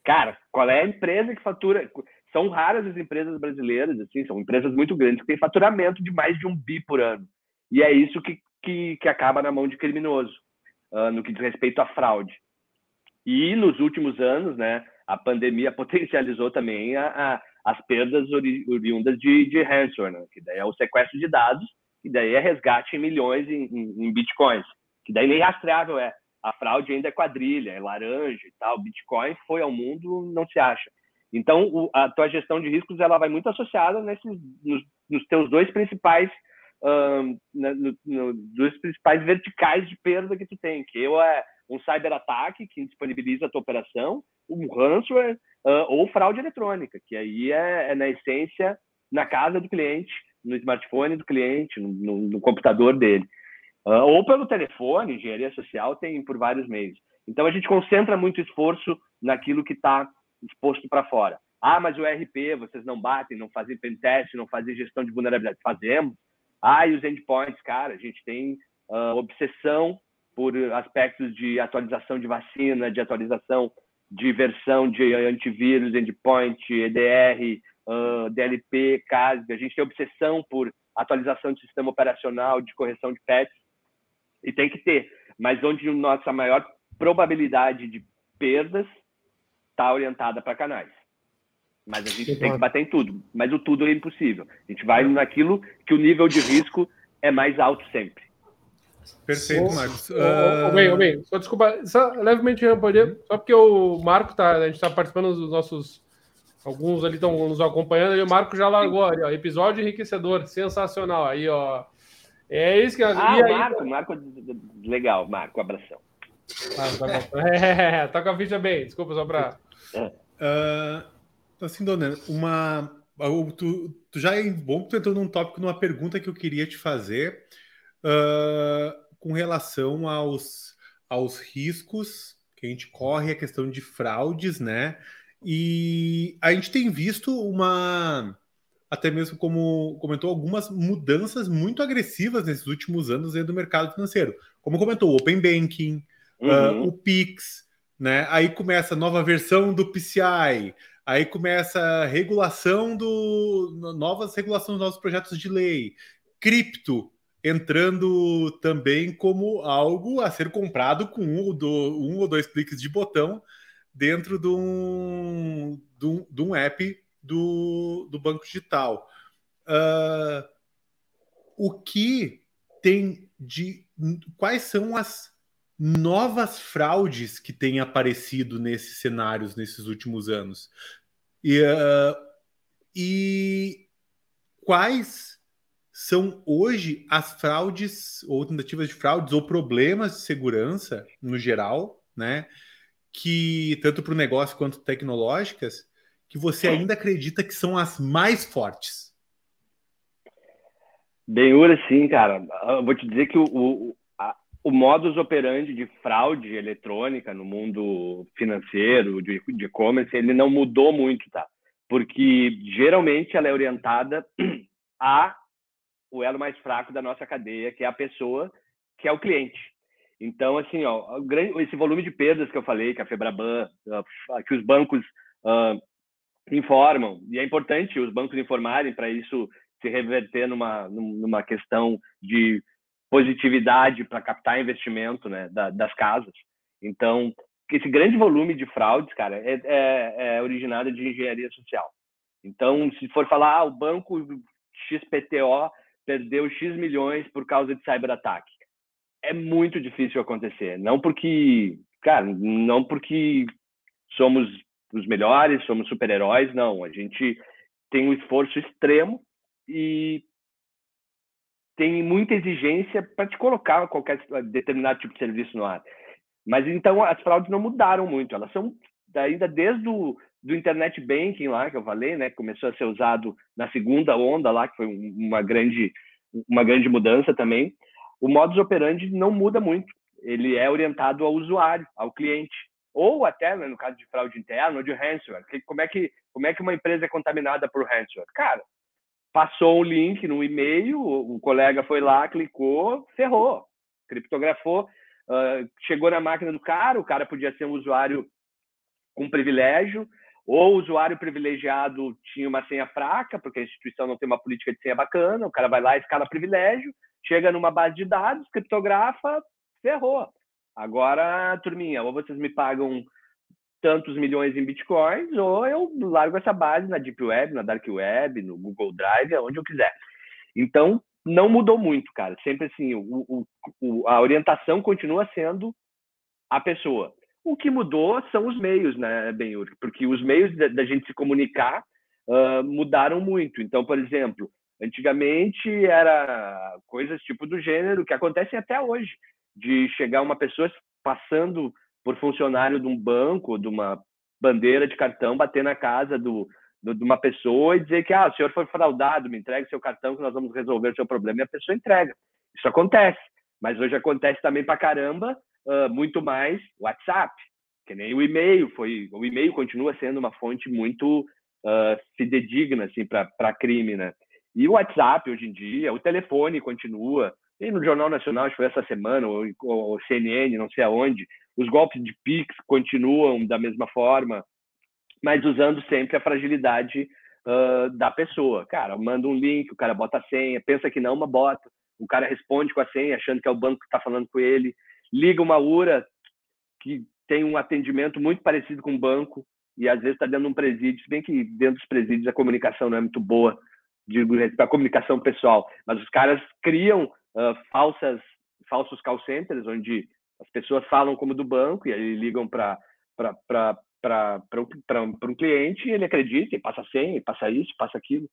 Cara, qual é a empresa que fatura? São raras as empresas brasileiras, assim, são empresas muito grandes que têm faturamento de mais de um bi por ano. E é isso que, que, que acaba na mão de criminoso, uh, no que diz respeito à fraude. E nos últimos anos, né, a pandemia potencializou também a, a, as perdas ori, oriundas de, de ransomware, né, que daí é o sequestro de dados, que daí é resgate em milhões em, em, em bitcoins, que daí nem rastreável é. A fraude ainda é quadrilha, é laranja e tal. Bitcoin foi ao mundo, não se acha. Então, o, a tua gestão de riscos ela vai muito associada nesses, nos, nos teus dois principais um, no, no, dos principais verticais de perda que tu tem, que eu é um cyberataque que disponibiliza a tua operação, um ransomware uh, ou fraude eletrônica, que aí é, é, na essência na casa do cliente, no smartphone do cliente, no, no, no computador dele. Uh, ou pelo telefone, engenharia social tem por vários meios. Então a gente concentra muito esforço naquilo que está exposto para fora. Ah, mas o RP, vocês não batem, não fazem pentest, não fazem gestão de vulnerabilidade. Fazemos. Ah, e os endpoints, cara, a gente tem uh, obsessão por aspectos de atualização de vacina, de atualização de versão de antivírus, endpoint, EDR, uh, DLP, CASB. A gente tem obsessão por atualização de sistema operacional, de correção de patches, e tem que ter. Mas onde nossa maior probabilidade de perdas está orientada para canais. Mas a gente tem que bater em tudo. Mas o tudo é impossível. A gente vai naquilo que o nível de risco é mais alto sempre. Perfeito, Marcos. Uh... Bem, ah, bem, só desculpa, só levemente poder, só porque o Marco tá, a gente está participando dos nossos, alguns ali estão nos acompanhando, e o Marco já largou ali, ó, episódio enriquecedor, sensacional, aí, ó. É isso que Ah, e aí, Marco, Marco, legal, Marco, abração. Ah, tá, é, tá com a ficha bem, desculpa só para. Uh, Assim, dona, uma. Tu, tu já é bom que tu entrou num tópico, numa pergunta que eu queria te fazer uh, com relação aos, aos riscos que a gente corre, a questão de fraudes, né? E a gente tem visto uma, até mesmo como comentou, algumas mudanças muito agressivas nesses últimos anos dentro do mercado financeiro. Como comentou, o Open Banking, uhum. uh, o Pix, né? Aí começa a nova versão do PCI, Aí começa a regulação do. novas regulações dos novos projetos de lei. Cripto entrando também como algo a ser comprado com um, do, um ou dois cliques de botão dentro de um, de um, de um app do, do banco digital. Uh, o que tem de. Quais são as novas fraudes que têm aparecido nesses cenários nesses últimos anos. E, uh, e quais são hoje as fraudes ou tentativas de fraudes ou problemas de segurança no geral, né? Que tanto para o negócio quanto tecnológicas, que você ainda acredita que são as mais fortes? Bem, Ura, sim, cara. Eu vou te dizer que o, o modus operandi de fraude eletrônica no mundo financeiro, de e-commerce, ele não mudou muito, tá? Porque geralmente ela é orientada a o elo mais fraco da nossa cadeia, que é a pessoa, que é o cliente. Então, assim, ó, esse volume de perdas que eu falei, que a Febraban, que os bancos uh, informam, e é importante os bancos informarem para isso se reverter numa, numa questão de positividade para captar investimento né, da, das casas. Então, esse grande volume de fraudes, cara, é, é, é, originado de engenharia social. Então, se for falar, ah, o banco XPTO perdeu X milhões por causa de cyberataque. É muito difícil acontecer. Não porque, cara, não porque somos os melhores, somos super-heróis, não. A gente tem um esforço extremo e tem muita exigência para te colocar qualquer determinado tipo de serviço no ar. Mas então as fraudes não mudaram muito, elas são ainda desde o do internet banking lá que eu falei, né, começou a ser usado na segunda onda lá, que foi uma grande uma grande mudança também. O modus operandi não muda muito. Ele é orientado ao usuário, ao cliente, ou até né, no caso de fraude interna ou de ransomware. Como é que como é que uma empresa é contaminada por ransomware? Cara, passou um link no e-mail, o, colega foi lá, clicou, ferrou, criptografou, uh, chegou na máquina do cara, o cara podia ser um usuário com privilégio, ou o usuário privilegiado tinha uma senha fraca, porque a instituição não tem uma política de senha bacana, o cara vai lá escala privilégio, chega numa base de dados, criptografa, ferrou. Agora, turminha, ou vocês me pagam tantos milhões em bitcoins, ou eu largo essa base na Deep Web, na Dark Web, no Google Drive, onde eu quiser. Então, não mudou muito, cara. Sempre assim, o, o, a orientação continua sendo a pessoa. O que mudou são os meios, né, Benhur? Porque os meios da, da gente se comunicar uh, mudaram muito. Então, por exemplo, antigamente era coisas tipo do gênero que acontecem até hoje, de chegar uma pessoa passando por funcionário de um banco, de uma bandeira de cartão, bater na casa do, do, de uma pessoa e dizer que ah, o senhor foi fraudado, me entregue seu cartão que nós vamos resolver o seu problema. E a pessoa entrega. Isso acontece. Mas hoje acontece também para caramba uh, muito mais WhatsApp, que nem o e-mail. Foi, o e-mail continua sendo uma fonte muito uh, fidedigna assim, para crime. Né? E o WhatsApp hoje em dia, o telefone continua. E no Jornal Nacional, acho que foi essa semana, ou, ou CNN, não sei aonde, os golpes de Pix continuam da mesma forma, mas usando sempre a fragilidade uh, da pessoa. Cara, manda um link, o cara bota a senha, pensa que não, mas bota. O cara responde com a senha, achando que é o banco que está falando com ele. Liga uma URA que tem um atendimento muito parecido com o banco e às vezes está dentro de um presídio, se bem que dentro dos presídios a comunicação não é muito boa, digo, a comunicação pessoal, mas os caras criam uh, falsas, falsos call centers, onde as pessoas falam como do banco e aí ligam para um cliente e ele acredita e passa senha, e passa isso, passa aquilo.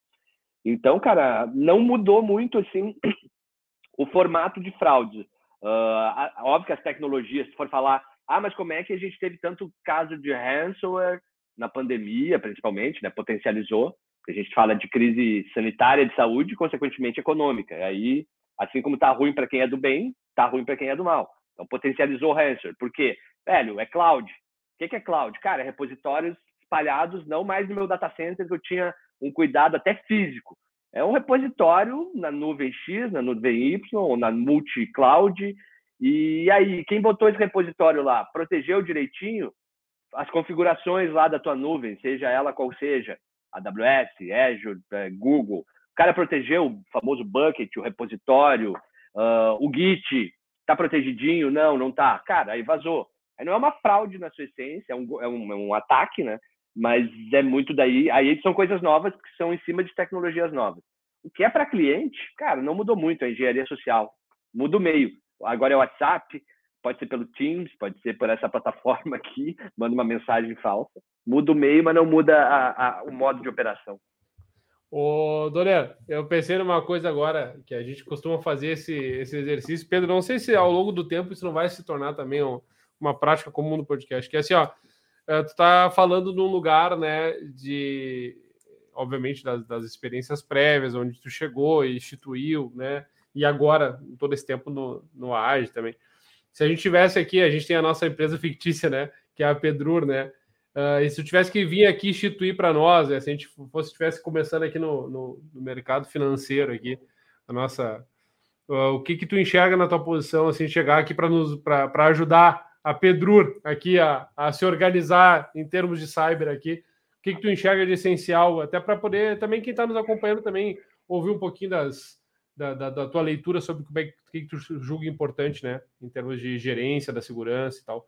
Então, cara, não mudou muito assim o formato de fraude. Uh, óbvio que as tecnologias, se for falar, ah, mas como é que a gente teve tanto caso de ransomware na pandemia, principalmente, né? Potencializou. A gente fala de crise sanitária, de saúde, e consequentemente econômica. E aí, assim como tá ruim para quem é do bem, tá ruim para quem é do mal. Então, potencializou o ransomware. Por quê? Velho, é cloud. O que é cloud? Cara, é repositórios espalhados, não mais no meu data center, que eu tinha um cuidado até físico. É um repositório na nuvem X, na nuvem Y, ou na multi-cloud. E aí, quem botou esse repositório lá? Protegeu direitinho as configurações lá da tua nuvem, seja ela qual seja, AWS, Azure, é, Google. O cara protegeu o famoso bucket, o repositório, uh, o Git, Tá protegidinho? Não, não tá. Cara, aí vazou. Aí não é uma fraude na sua essência, é um, é um, é um ataque, né? Mas é muito daí. Aí são coisas novas que são em cima de tecnologias novas. O que é para cliente, cara, não mudou muito a engenharia social. Muda o meio. Agora é o WhatsApp, pode ser pelo Teams, pode ser por essa plataforma aqui, manda uma mensagem falsa. Muda o meio, mas não muda a, a, o modo de operação. Ô, Doré, eu pensei numa coisa agora, que a gente costuma fazer esse, esse exercício. Pedro, não sei se ao longo do tempo isso não vai se tornar também uma prática comum no podcast, que é assim, ó, eh, tu tá falando num lugar, né, de, obviamente, das, das experiências prévias, onde tu chegou e instituiu, né, e agora, todo esse tempo no, no AGE também. Se a gente tivesse aqui, a gente tem a nossa empresa fictícia, né, que é a Pedrur, né, Uh, e se eu tivesse que vir aqui instituir para nós, né, se a gente fosse tivesse começando aqui no, no, no mercado financeiro aqui, a nossa, uh, o que que tu enxerga na tua posição assim chegar aqui para nos para ajudar a Pedrur aqui a, a se organizar em termos de cyber aqui, o que que tu enxerga de essencial até para poder também quem está nos acompanhando também ouvir um pouquinho das da, da, da tua leitura sobre o que, que tu julga importante, né, em termos de gerência da segurança e tal.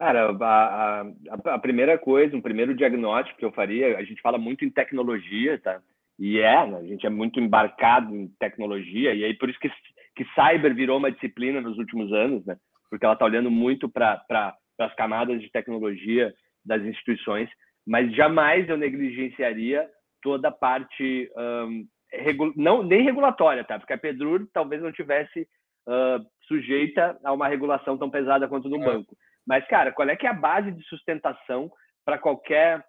Cara, a, a, a, primeira coisa, um primeiro diagnóstico que eu faria, a gente fala muito em tecnologia, tá? E é, né? a gente é muito embarcado em tecnologia, e aí por isso que, que cyber virou uma disciplina nos últimos anos, né? Porque ela está olhando muito para pra, as camadas de tecnologia das instituições, mas jamais eu negligenciaria toda a parte, um, regu não, nem regulatória, tá? Porque a Pedrur talvez não tivesse uh, sujeita a uma regulação tão pesada quanto no é. banco mas, cara, qual é que é a base de sustentação para qualquer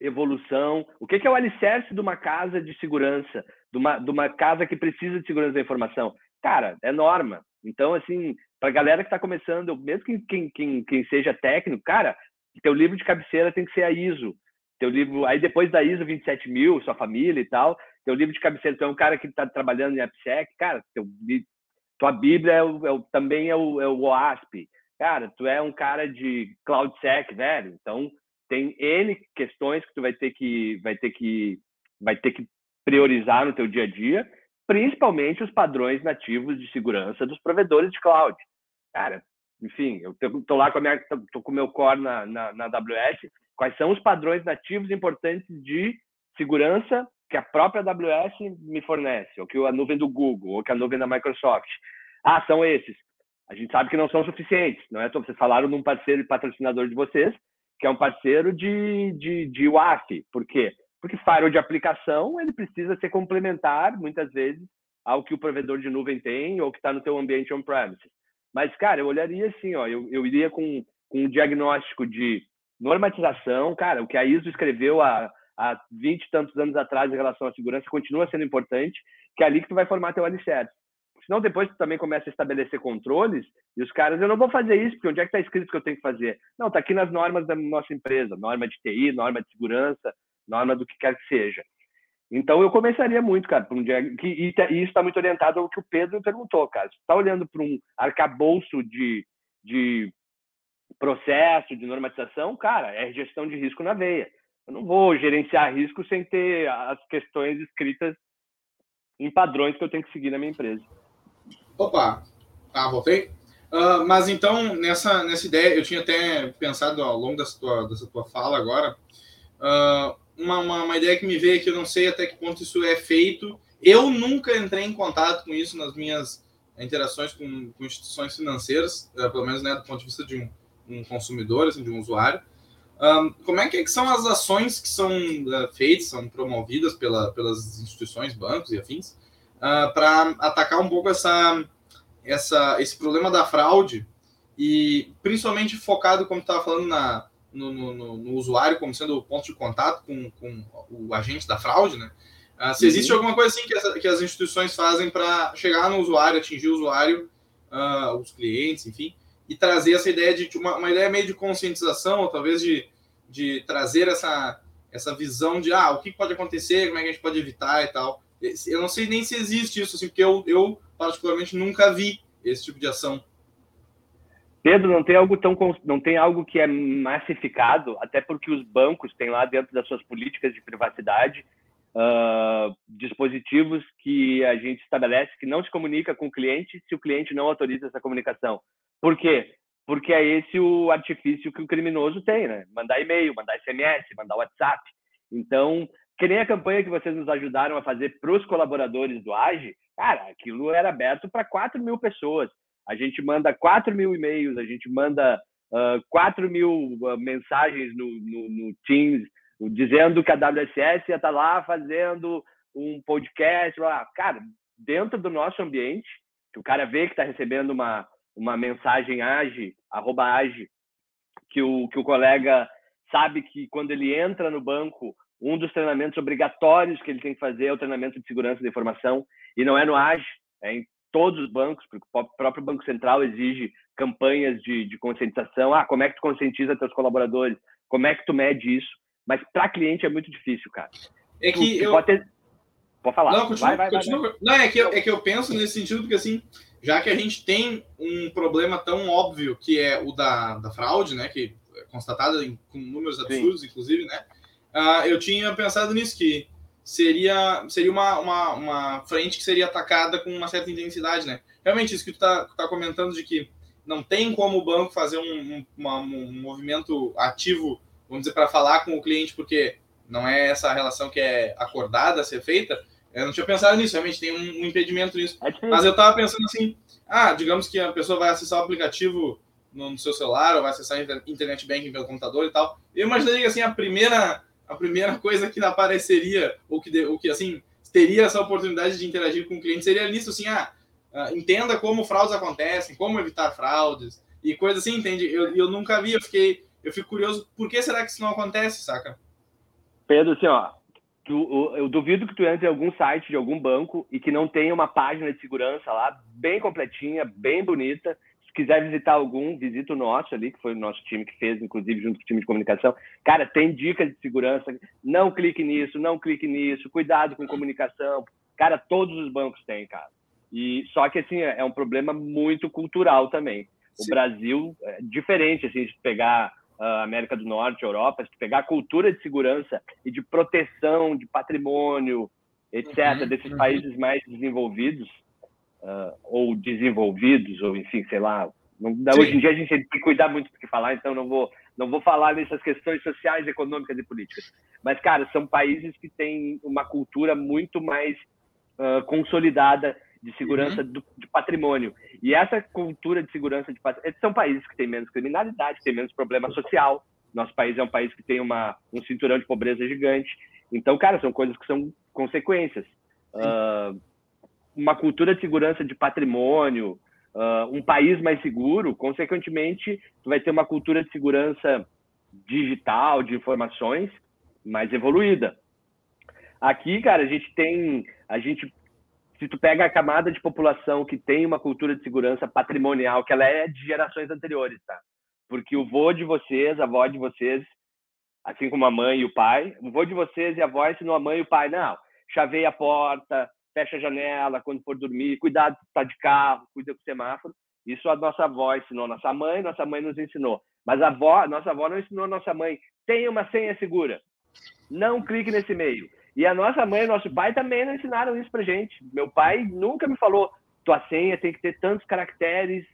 evolução? O que, que é o alicerce de uma casa de segurança, de uma, de uma casa que precisa de segurança da informação? Cara, é norma. Então, assim, para a galera que está começando, mesmo quem, quem, quem, quem seja técnico, cara, teu livro de cabeceira tem que ser a ISO teu livro, aí depois da ISO 27000, sua família e tal, teu livro de cabeceira, tu é um cara que está trabalhando em AppSec, cara, teu, tua Bíblia é o, é o, também é o, é o OASP, cara, tu é um cara de CloudSec, velho, então tem N questões que tu vai ter que, vai ter que, vai ter que priorizar no teu dia a dia, principalmente os padrões nativos de segurança dos provedores de cloud. Cara, enfim, eu tô lá com a minha, tô com o meu core na, na, na AWS, quais são os padrões nativos importantes de segurança que a própria AWS me fornece, ou que a nuvem do Google, ou que a nuvem da Microsoft. Ah, são esses. A gente sabe que não são suficientes, não é? Então, vocês falaram num parceiro e patrocinador de vocês, que é um parceiro de, de, de WAF. Por quê? Porque firewall de aplicação, ele precisa ser complementar, muitas vezes, ao que o provedor de nuvem tem ou que está no teu ambiente on-premises. Mas, cara, eu olharia assim, ó, eu, eu iria com, com um diagnóstico de normatização, cara, o que a ISO escreveu há, há 20 e tantos anos atrás em relação à segurança continua sendo importante, que é ali que tu vai formar teu alicerce. Senão depois tu também começa a estabelecer controles e os caras, eu não vou fazer isso, porque onde é que está escrito que eu tenho que fazer? Não, está aqui nas normas da nossa empresa, norma de TI, norma de segurança, norma do que quer que seja. Então eu começaria muito, cara, por um dia, que, e, isso está muito orientado ao que o Pedro perguntou, cara. Você está olhando para um arcabouço de, de processo, de normatização, cara, é gestão de risco na veia. Eu não vou gerenciar risco sem ter as questões escritas em padrões que eu tenho que seguir na minha empresa. Opa, ah, voltei. Uh, mas então, nessa, nessa ideia, eu tinha até pensado ao longo dessa tua, dessa tua fala agora, uh, uma, uma, uma, ideia que me veio que eu não sei até que ponto isso é feito. Eu nunca entrei em contato com isso nas minhas interações com, com instituições financeiras, uh, pelo menos né, do ponto de vista de um, um consumidor, assim, de um usuário. Um, como é que, são as ações que são uh, feitas, são promovidas pela, pelas instituições, bancos e afins, uh, para atacar um pouco essa, essa, esse problema da fraude e principalmente focado, como estava falando, na, no, no, no, usuário como sendo o ponto de contato com, com o agente da fraude, né? Uh, se existe uhum. alguma coisa assim que, essa, que, as instituições fazem para chegar no usuário, atingir o usuário, uh, os clientes, enfim, e trazer essa ideia de uma, uma ideia meio de conscientização, ou talvez de, de trazer essa, essa visão de ah, o que pode acontecer, como é que a gente pode evitar e tal. Eu não sei nem se existe isso, assim, porque eu, eu particularmente nunca vi esse tipo de ação. Pedro, não tem algo tão não tem algo que é massificado, até porque os bancos têm lá dentro das suas políticas de privacidade uh, dispositivos que a gente estabelece que não se comunica com o cliente se o cliente não autoriza essa comunicação. Por quê? Porque é esse o artifício que o criminoso tem, né? Mandar e-mail, mandar SMS, mandar WhatsApp. Então, que nem a campanha que vocês nos ajudaram a fazer para os colaboradores do AGE, cara, aquilo era aberto para 4 mil pessoas. A gente manda 4 mil e-mails, a gente manda uh, 4 mil uh, mensagens no, no, no, Teams, dizendo que a WSS ia estar tá lá fazendo um podcast. Lá. Cara, dentro do nosso ambiente, que o cara vê que está recebendo uma, uma mensagem age, arroba age, que o, que o colega sabe que quando ele entra no banco, um dos treinamentos obrigatórios que ele tem que fazer é o treinamento de segurança da informação, e não é no age, é em todos os bancos, porque o próprio Banco Central exige campanhas de, de conscientização. Ah, como é que tu conscientiza teus colaboradores? Como é que tu mede isso? Mas para cliente é muito difícil, cara. É que tu, tu eu... pode, ter... pode falar. Não, continua, vai, vai, continua. Vai, Não, é que, eu, é que eu penso nesse sentido, porque assim, já que a gente tem um problema tão óbvio que é o da, da fraude, né, que é constatada em, com números absurdos, Sim. inclusive, né, uh, eu tinha pensado nisso, que seria, seria uma, uma, uma frente que seria atacada com uma certa intensidade, né. Realmente, isso que tu tá, tá comentando de que não tem como o banco fazer um, um, uma, um movimento ativo, vamos dizer, para falar com o cliente, porque não é essa relação que é acordada a ser feita, eu não tinha pensado nisso, realmente tem um, um impedimento nisso. É Mas eu estava pensando assim, ah, digamos que a pessoa vai acessar o aplicativo no, no, seu celular ou vai acessar a internet banking pelo computador e tal. Eu imaginaria que assim, a primeira, a primeira coisa que apareceria, ou que, ou que assim, teria essa oportunidade de interagir com o cliente seria nisso, assim, ah, uh, entenda como fraudes acontecem, como evitar fraudes e coisa assim, entende? Eu, eu nunca vi, eu fiquei, eu fico curioso, por que será que isso não acontece, saca? Pedro, assim, ó, tu, eu duvido que tu entre em algum site de algum banco e que não tenha uma página de segurança lá bem completinha, bem bonita, Se quiser visitar algum, visita o nosso ali, que foi o nosso time que fez, inclusive junto com o time de comunicação. Cara, tem dicas de segurança. Não clique nisso, não clique nisso. Cuidado com comunicação. Cara, todos os bancos têm, cara. E só que assim é um problema muito cultural também. O Sim. Brasil é diferente assim de pegar a América do Norte, Europa, de pegar a cultura de segurança e de proteção de patrimônio, etc., uhum, desses uhum. países mais desenvolvidos, uh, ou desenvolvidos, ou enfim, sei lá. Não, hoje em dia a gente tem que cuidar muito do que falar, então não vou, não vou falar nessas questões sociais, econômicas e políticas. Mas, cara, são países que têm uma cultura muito mais uh, consolidada de segurança uhum. do, de patrimônio. E essa cultura de segurança de patrimônio são países que têm menos criminalidade, têm menos problema social. Nosso país é um país que tem uma, um cinturão de pobreza gigante. Então, cara, são coisas que são consequências. Uh, uma cultura de segurança de patrimônio, uh, um país mais seguro, consequentemente, tu vai ter uma cultura de segurança digital, de informações, mais evoluída. Aqui, cara, a gente tem, a gente, se tu pega a camada de população que tem uma cultura de segurança patrimonial, que ela é de gerações anteriores, tá? Porque o vô de vocês, a avó de vocês, assim como a mãe e o pai, o vô de vocês e a avó ensinou a mãe e o pai, não, chaveia a porta, fecha a janela quando for dormir, cuidado tá de carro, cuida com o semáforo. Isso a nossa avó ensinou, nossa mãe, nossa mãe nos ensinou. Mas a avó, nossa avó não ensinou nossa mãe. Tenha uma senha segura. Não clique nesse e-mail. E a nossa mãe nosso pai também não ensinaram isso pra gente. Meu pai nunca me falou, tua senha tem que ter tantos caracteres,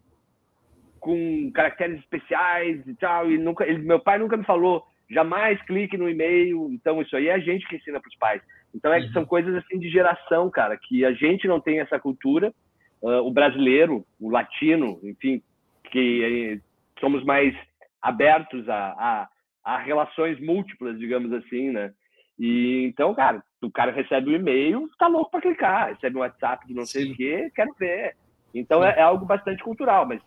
com caracteres especiais e tal. E nunca, ele, meu pai nunca me falou, jamais clique no e-mail. Então, isso aí é a gente que ensina para os pais. Então, é, uhum. são coisas assim de geração, cara, que a gente não tem essa cultura. Uh, o brasileiro, o latino, enfim, que eh, somos mais abertos a, a, a, relações múltiplas, digamos assim, né? E então, cara, o cara recebe um e-mail, tá louco para clicar, recebe um WhatsApp de não sei Sim. o quê, quero ver. Então é, é, algo bastante cultural, mas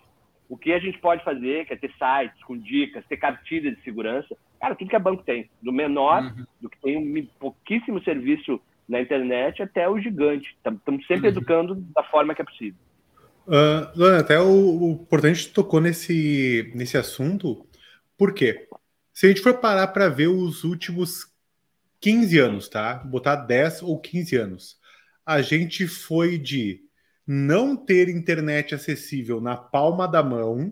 o que a gente pode fazer, que é ter sites com dicas, ter cartilhas de segurança, Cara, tudo que é banco tem. Do menor, uhum. do que tem um pouquíssimo serviço na internet, até o gigante. Estamos sempre uhum. educando da forma que é possível. Uh, até o, o Portante tocou nesse, nesse assunto, por quê? Se a gente for parar para ver os últimos 15 anos, tá? Botar 10 ou 15 anos, a gente foi de não ter internet acessível na palma da mão,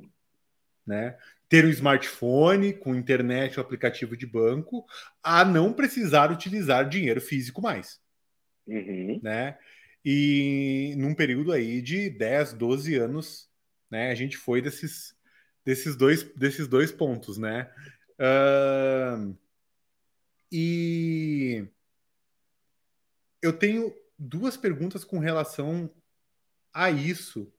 né? Ter um smartphone com internet ou aplicativo de banco a não precisar utilizar dinheiro físico mais. Uhum. Né? E num período aí de 10, 12 anos, né, a gente foi desses, desses, dois, desses dois pontos, né? Uh, e eu tenho duas perguntas com relação a isso,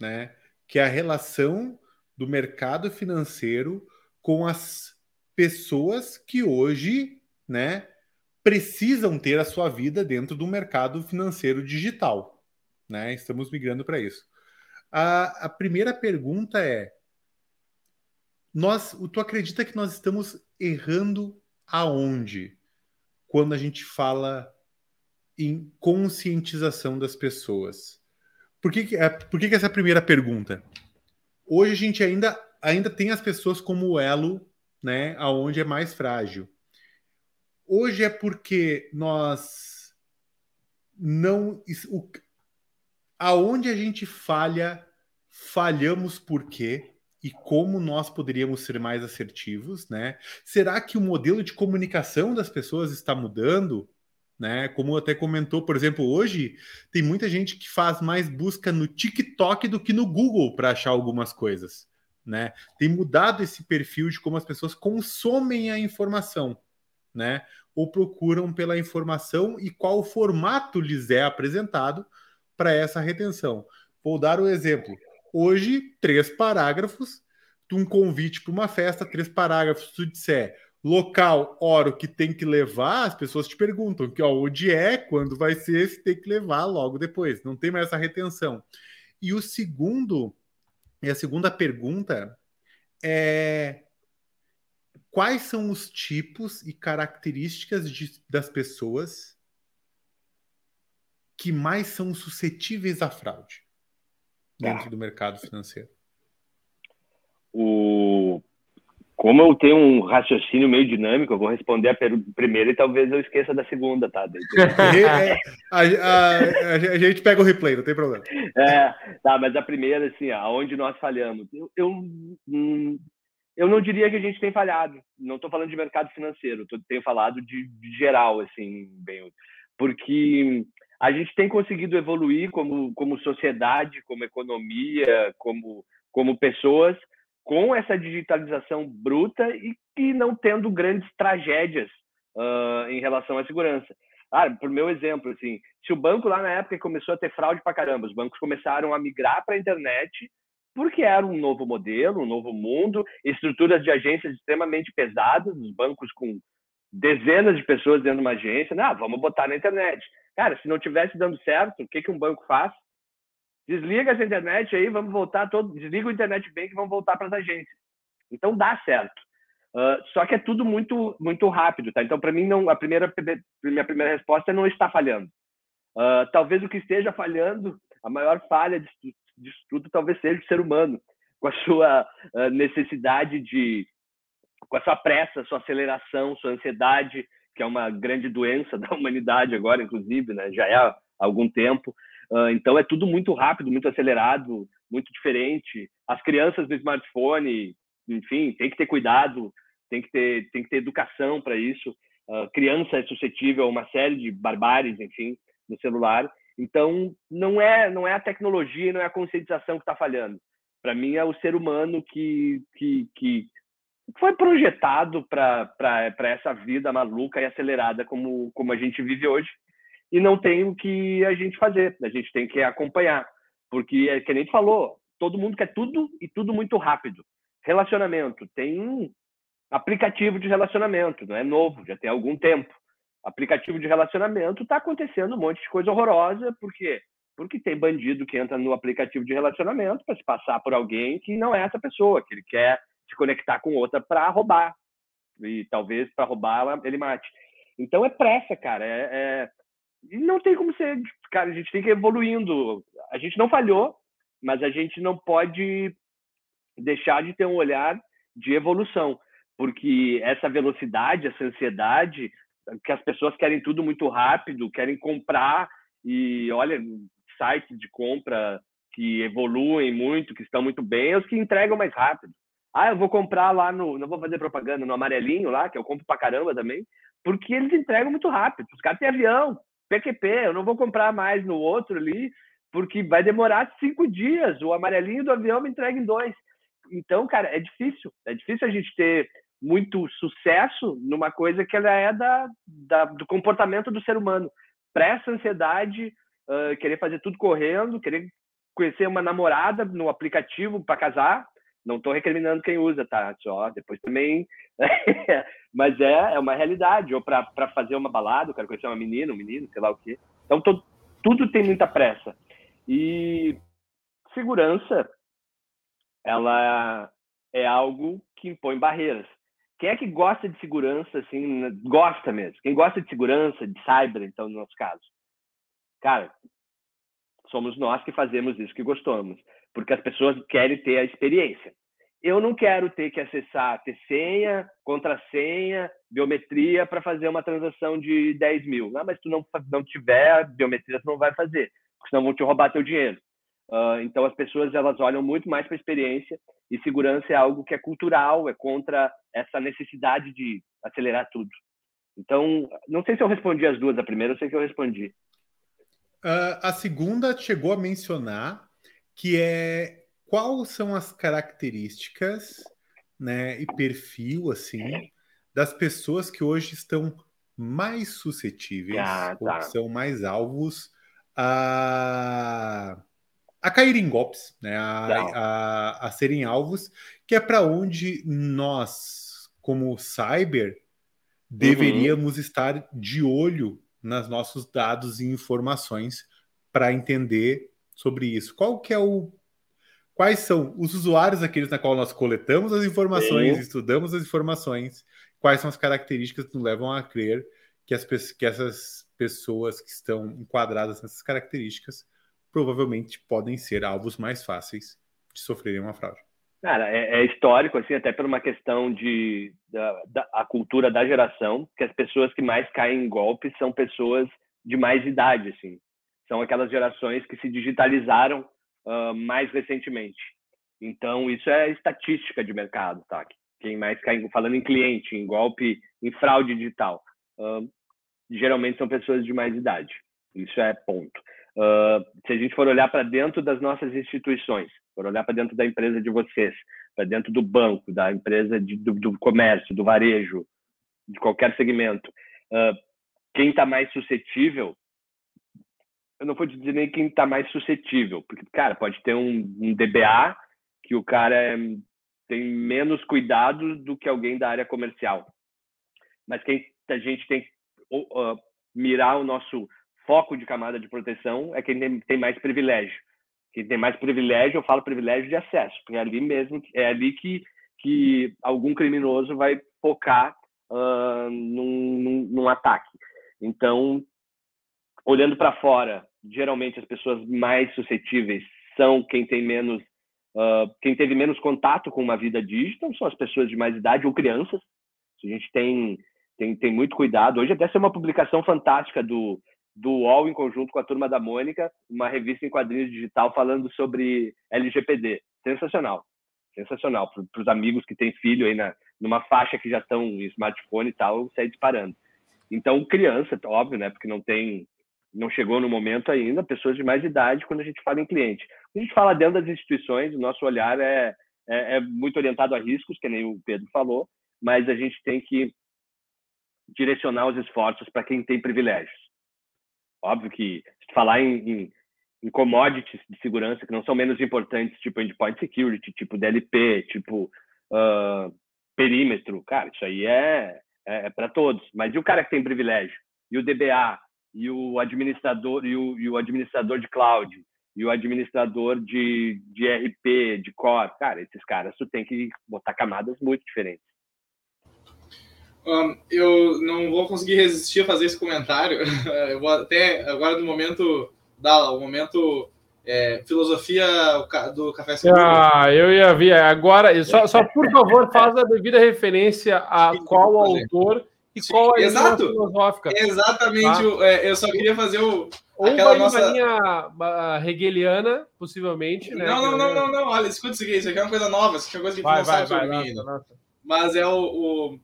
né? Que é a relação do mercado financeiro com as pessoas que hoje, né, precisam ter a sua vida dentro do mercado financeiro digital, né? Estamos migrando para isso. A, a primeira pergunta é: nós, tu acredita que nós estamos errando aonde quando a gente fala em conscientização das pessoas? Por que, é, por que, que essa é primeira pergunta? Hoje a gente ainda, ainda tem as pessoas como elo, né, aonde é mais frágil. Hoje é porque nós não o, aonde a gente falha, falhamos por quê? E como nós poderíamos ser mais assertivos, né? Será que o modelo de comunicação das pessoas está mudando? Né? Como até comentou, por exemplo, hoje tem muita gente que faz mais busca no TikTok do que no Google para achar algumas coisas, né? Tem mudado esse perfil de como as pessoas consomem a informação, né? Ou procuram pela informação e qual formato lhes é apresentado para essa retenção. Vou dar o um exemplo. Hoje, três parágrafos de um convite para uma festa, três parágrafos, tu disser local, hora, o que tem que levar, as pessoas te perguntam que ó, onde é, quando vai ser, se tem que levar logo depois. Não tem mais essa retenção. E o segundo, e a segunda pergunta é quais são os tipos e características de, das pessoas que mais são suscetíveis à fraude dentro tá. do mercado financeiro? Como eu tenho um raciocínio meio dinâmico, eu vou responder a primeira e talvez eu esqueça da segunda, tá? É, a, a, a, gente pega o replay, não tem problema. É, tá, mas a primeira, assim, aonde nós falhamos. Eu, eu, hum, eu não diria que a gente tem falhado. Não estou falando de mercado financeiro, tô, tenho falado de, de geral, assim, bem, porque a gente tem conseguido evoluir como, como sociedade, como economia, como, como pessoas, com essa digitalização bruta e que não tendo grandes tragédias uh, em relação à segurança. Ah, por meu exemplo, assim, se o banco lá na época começou a ter fraude para caramba, os bancos começaram a migrar para a internet porque era um novo modelo, um novo mundo, estruturas de agências extremamente pesadas, os bancos com dezenas de pessoas dentro de uma agência, ah, vamos botar na internet. Cara, se não tivesse dando certo, o que, que um banco faz? Desliga essa internet aí, vamos voltar todo, desliga o internet bank e vamos voltar para as agências. Então dá certo. Uh, só que é tudo muito muito rápido, tá? Então para mim não a primeira minha primeira resposta é não está falhando. Uh, talvez o que esteja falhando, a maior falha disso, disso tudo talvez seja o ser humano, com a sua uh, necessidade de com a sua pressa, sua aceleração, sua ansiedade, que é uma grande doença da humanidade agora, inclusive, né? Já é há algum tempo. Uh, então é tudo muito rápido, muito acelerado, muito diferente. As crianças do smartphone, enfim, tem que ter cuidado, tem que ter, tem que ter educação para isso. Uh, criança é suscetível a uma série de barbáries, enfim, no celular. Então não é não é a tecnologia, não é a conscientização que está falhando. Para mim é o ser humano que que, que foi projetado para essa vida maluca e acelerada como como a gente vive hoje e não tem o que a gente fazer. A gente tem que acompanhar. Porque, é que gente falou, todo mundo quer tudo e tudo muito rápido. Relacionamento. Tem um aplicativo de relacionamento, não é novo, já tem algum tempo. Aplicativo de relacionamento está acontecendo um monte de coisa horrorosa, por quê? Porque tem bandido que entra no aplicativo de relacionamento para se passar por alguém que não é essa pessoa, que ele quer se conectar com outra para roubar. E talvez para roubar ele mate. Então é pressa, cara. É, é, não tem como ser, cara, a gente tem que ir evoluindo. A gente não falhou, mas a gente não pode deixar de ter um olhar de evolução, porque essa velocidade, essa ansiedade, que as pessoas querem tudo muito rápido, querem comprar e olha, sites de compra que evoluem muito, que estão muito bem, os que entregam mais rápido. Ah, eu vou comprar lá no, não vou fazer propaganda, no amarelinho lá, que eu compro pra caramba também, porque eles entregam muito rápido. Os caras têm avião, PQP, eu não vou comprar mais no outro ali, porque vai demorar cinco dias. O amarelinho do avião me entrega em dois. Então, cara, é difícil. É difícil a gente ter muito sucesso numa coisa que ela é da, da do comportamento do ser humano. Pressa, ansiedade, uh, querer fazer tudo correndo, querer conhecer uma namorada no aplicativo para casar. Não estou recriminando quem usa, tá? Só depois também. Mas é, é uma realidade. Ou para fazer uma balada, eu quero conhecer uma menina, um menino, sei lá o quê. Então, tô, tudo tem muita pressa. E segurança, ela é algo que impõe barreiras. Quem é que gosta de segurança, assim, gosta mesmo? Quem gosta de segurança, de cyber, então, no nosso caso? Cara, somos nós que fazemos isso que gostamos porque as pessoas querem ter a experiência. Eu não quero ter que acessar, ter senha, contrassenha, biometria para fazer uma transação de 10 mil. Ah, mas tu não, não tiver biometria, tu não vai fazer, porque senão vão te roubar teu dinheiro. Uh, então as pessoas elas olham muito mais para a experiência e segurança é algo que é cultural, é contra essa necessidade de acelerar tudo. Então, não sei se eu respondi as duas. A primeira eu sei que eu respondi. Uh, a segunda chegou a mencionar que é quais são as características, né, e perfil assim das pessoas que hoje estão mais suscetíveis ah, tá. ou que são mais alvos a, a cair em golpes, né, a, a, a serem alvos, que é para onde nós, como cyber, deveríamos uhum. estar de olho nos nossos dados e informações para entender sobre isso. Qual que é o quais são os usuários aqueles na qual nós coletamos as informações, Sim. estudamos as informações, quais são as características que nos levam a crer que, as, que essas pessoas que estão enquadradas nessas características provavelmente podem ser alvos mais fáceis de sofrerem uma fraude. Cara, é, é, histórico, assim, até por uma questão de da, da, a cultura da geração, que as pessoas que mais caem em golpes são pessoas de mais idade, assim. São aquelas gerações que se digitalizaram uh, mais recentemente. Então, isso é estatística de mercado, tá? Quem mais cai, falando em cliente, em golpe, em fraude digital, uh, geralmente são pessoas de mais idade. Isso é ponto. Uh, se a gente for olhar para dentro das nossas instituições, for olhar para dentro da empresa de vocês, para dentro do banco, da empresa de, do, do, comércio, do varejo, de qualquer segmento, uh, quem está mais suscetível, eu não vou dizer nem quem está mais suscetível, porque, cara, pode ter um, um DBA que o cara é, tem menos cuidado do que alguém da área comercial. Mas quem a gente tem que uh, mirar o nosso foco de camada de proteção é quem tem, tem mais privilégio. Quem tem mais privilégio, eu falo privilégio de acesso, porque é ali mesmo, é ali que, que algum criminoso vai focar uh, num, num, num ataque. Então, olhando para fora, geralmente as pessoas mais suscetíveis são quem tem menos, uh, quem teve menos contato com uma vida digital, são as pessoas de mais idade ou crianças. A gente tem, tem, tem muito cuidado. Hoje até ser uma publicação fantástica do do UOL em conjunto com a Turma da Mônica, uma revista em quadrinhos digital falando sobre LGPD. Sensacional. Sensacional. Para os amigos que têm filho aí na, numa faixa que já estão em smartphone e tal, sai disparando. Então, criança, óbvio, né? Porque não tem, não chegou no momento ainda, pessoas de mais idade quando a gente fala em cliente. Quando a gente fala dentro das instituições, o nosso olhar é, é, é muito orientado a riscos, que nem o Pedro falou, mas a gente tem que direcionar os esforços para quem tem privilégios. Óbvio que falar em, em, em, commodities de segurança que não são menos importantes, tipo endpoint security, tipo DLP, tipo uh, perímetro, cara, isso aí é, é, é para todos. Mas e o cara que tem privilégio? E o DBA? E o administrador, e o, e o administrador de cloud? E o administrador de, de RP, de core? Cara, esses caras tu tem que botar camadas muito diferentes. Um, eu não vou conseguir resistir a fazer esse comentário. Eu vou até agora no momento da o momento é, filosofia do café seguro. Ah, eu ia ver agora. Só, só por favor, faz a devida referência a qual autor e Sim, qual a linha filosófica. Exatamente. Tá? É, eu só queria fazer o ou aquela uma nossa linha hegeliana, possivelmente. Né? Não, não, não, não, não. Olha, escuta isso aqui. Isso aqui é uma coisa nova. Isso aqui é uma coisa que vai, não vai, sabe vai, sobre mim. Mas é o, o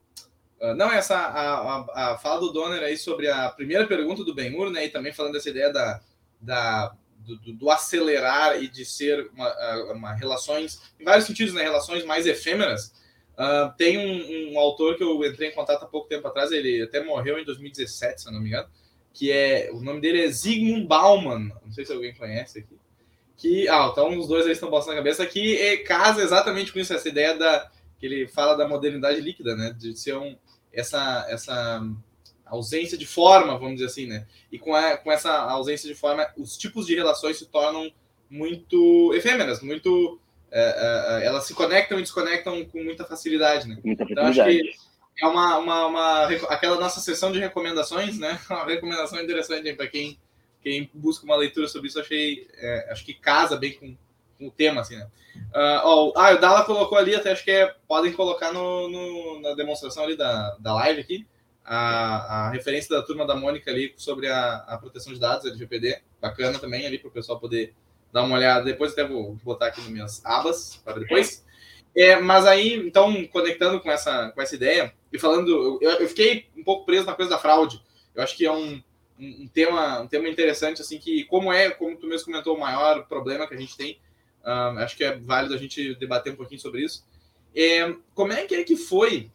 ah, não, essa a, a, a, fala do Donner aí sobre a primeira pergunta do Ben-Hur, né? E também falando dessa ideia da, da, do, do acelerar e de ser uma, uma, relações, em vários sentidos, né? Relações mais efêmeras. Uh, tem um, um, autor que eu entrei em contato há pouco tempo atrás, ele até morreu em 2017, se eu não me engano, que é. O nome dele é Zygmunt Bauman. Não sei se alguém conhece aqui. Que, ah, então os dois aí estão passando na cabeça, que é, casa exatamente com isso, essa ideia da. que ele fala da modernidade líquida, né? De ser um essa, essa ausência de forma, vamos dizer assim, né? E com, a, com essa ausência de forma, os tipos de relações se tornam muito efêmeras, muito. É, é, é elas se conectam e desconectam com muita facilidade, né? Muita então, acho que é uma, uma, uma, aquela nossa sessão de recomendações, né? Uma recomendação interessante para quem, quem busca uma leitura sobre isso. Achei, é, acho que casa bem com, com o tema, assim, né? Uh, ó, ah, o Dala colocou ali, até acho que é, podem colocar no, no, na demonstração ali da, da live aqui, a, a referência da turma da Mônica ali sobre a, a proteção de dados, LGPD, bacana também ali para o pessoal poder dar uma olhada. Depois até vou botar aqui nas minhas abas para depois. É, mas aí, então, conectando com essa, com essa ideia e falando, eu, eu fiquei um pouco preso na coisa da fraude. Eu acho que é um, um, tema, um tema interessante, assim, que como é, como tu mesmo comentou, o maior problema que a gente tem acho que é válido a gente debater um pouquinho sobre isso. É, como é que é que foi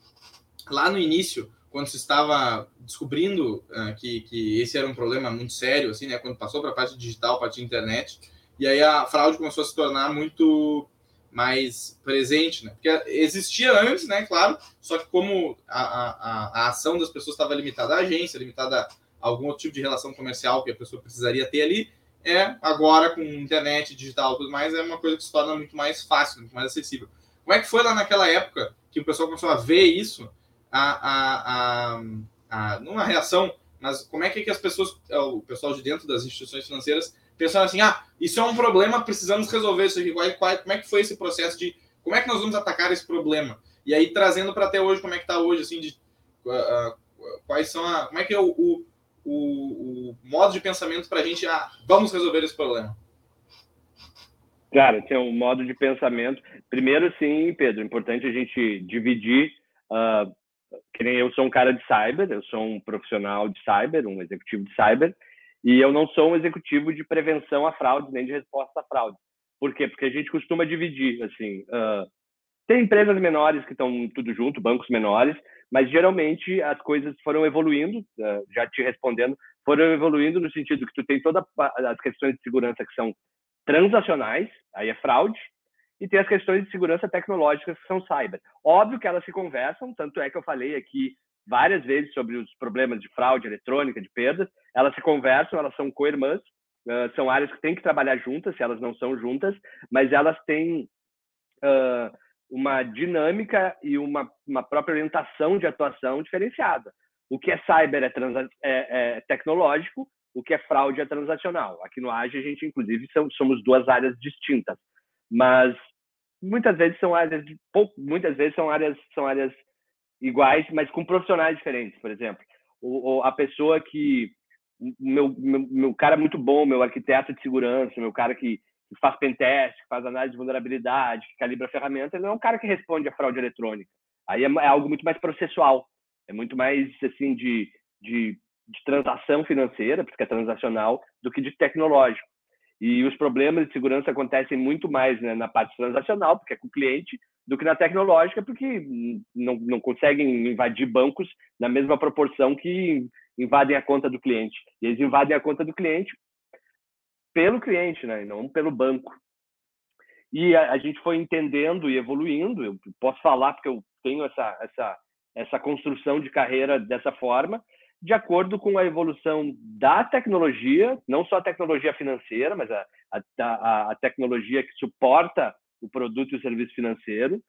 lá no início, quando se estava descobrindo uh, que, que esse era um problema muito sério, assim, né? Quando passou para a parte digital, para a parte internet, e aí a fraude começou a se tornar muito mais presente, né? Porque existia antes, né? Claro, só que como a, a, a ação das pessoas estava limitada à agência, limitada a algum outro tipo de relação comercial que a pessoa precisaria ter ali, é agora com internet digital e tudo mais, é uma coisa que se torna muito mais fácil, muito mais acessível. Como é que foi lá naquela época que o pessoal começou a ver isso, a, a, a, a numa reação, mas como é que, que as pessoas, o pessoal de dentro das instituições financeiras, pensaram assim, ah, isso é um problema, precisamos resolver isso aqui. Qual, qual, como é que foi esse processo de como é que nós vamos atacar esse problema? E aí, trazendo para até hoje, como é que está hoje, assim, de uh, quais são a. Como é que é o, o, o, o modo de pensamento para a gente, ah, vamos resolver esse problema? Cara, tem um modo de pensamento. Primeiro, sim, Pedro, é importante a gente dividir. Uh, que nem eu sou um cara de cyber, eu sou um profissional de cyber, um executivo de cyber, e eu não sou um executivo de prevenção a fraude nem de resposta a fraude. Por quê? Porque a gente costuma dividir, assim, uh, tem empresas menores que estão tudo junto, bancos menores, mas geralmente as coisas foram evoluindo, uh, já te respondendo, foram evoluindo no sentido que tu tem todas as questões de segurança que são transacionais, aí é fraude, e tem as questões de segurança tecnológica que são cyber. Óbvio que elas se conversam, tanto é que eu falei aqui várias vezes sobre os problemas de fraude eletrônica, de perdas, elas se conversam, elas são co-irmãs, uh, são áreas que têm que trabalhar juntas, se elas não são juntas, mas elas têm uh, uma dinâmica e uma, uma própria orientação de atuação diferenciada. O que é cyber é, é, é tecnológico, o que é fraude é transacional. Aqui no AGE, a gente, inclusive, são, somos duas áreas distintas, mas muitas vezes são áreas, pouco, muitas vezes são áreas, são áreas iguais, mas com profissionais diferentes, por exemplo. O, a pessoa que, meu, meu, meu cara muito bom, meu arquiteto de segurança, meu cara que, que faz pentest, que faz análise de vulnerabilidade, que calibra a ferramenta, ele não é um cara que responde a fraude eletrônica. Aí é, é algo muito mais processual, é muito mais, assim, de, de de transação financeira, porque é transacional, do que de tecnológico. E os problemas de segurança acontecem muito mais né, na parte transacional, porque é com o cliente, do que na tecnológica, porque não, não conseguem invadir bancos na mesma proporção que invadem a conta do cliente. E eles invadem a conta do cliente pelo cliente, né, não pelo banco. E a, a gente foi entendendo e evoluindo. Eu posso falar porque eu tenho essa, essa, essa construção de carreira dessa forma, de acordo com a evolução da tecnologia, não só a tecnologia financeira, mas a, a, a tecnologia que suporta o produto e o serviço financeiro,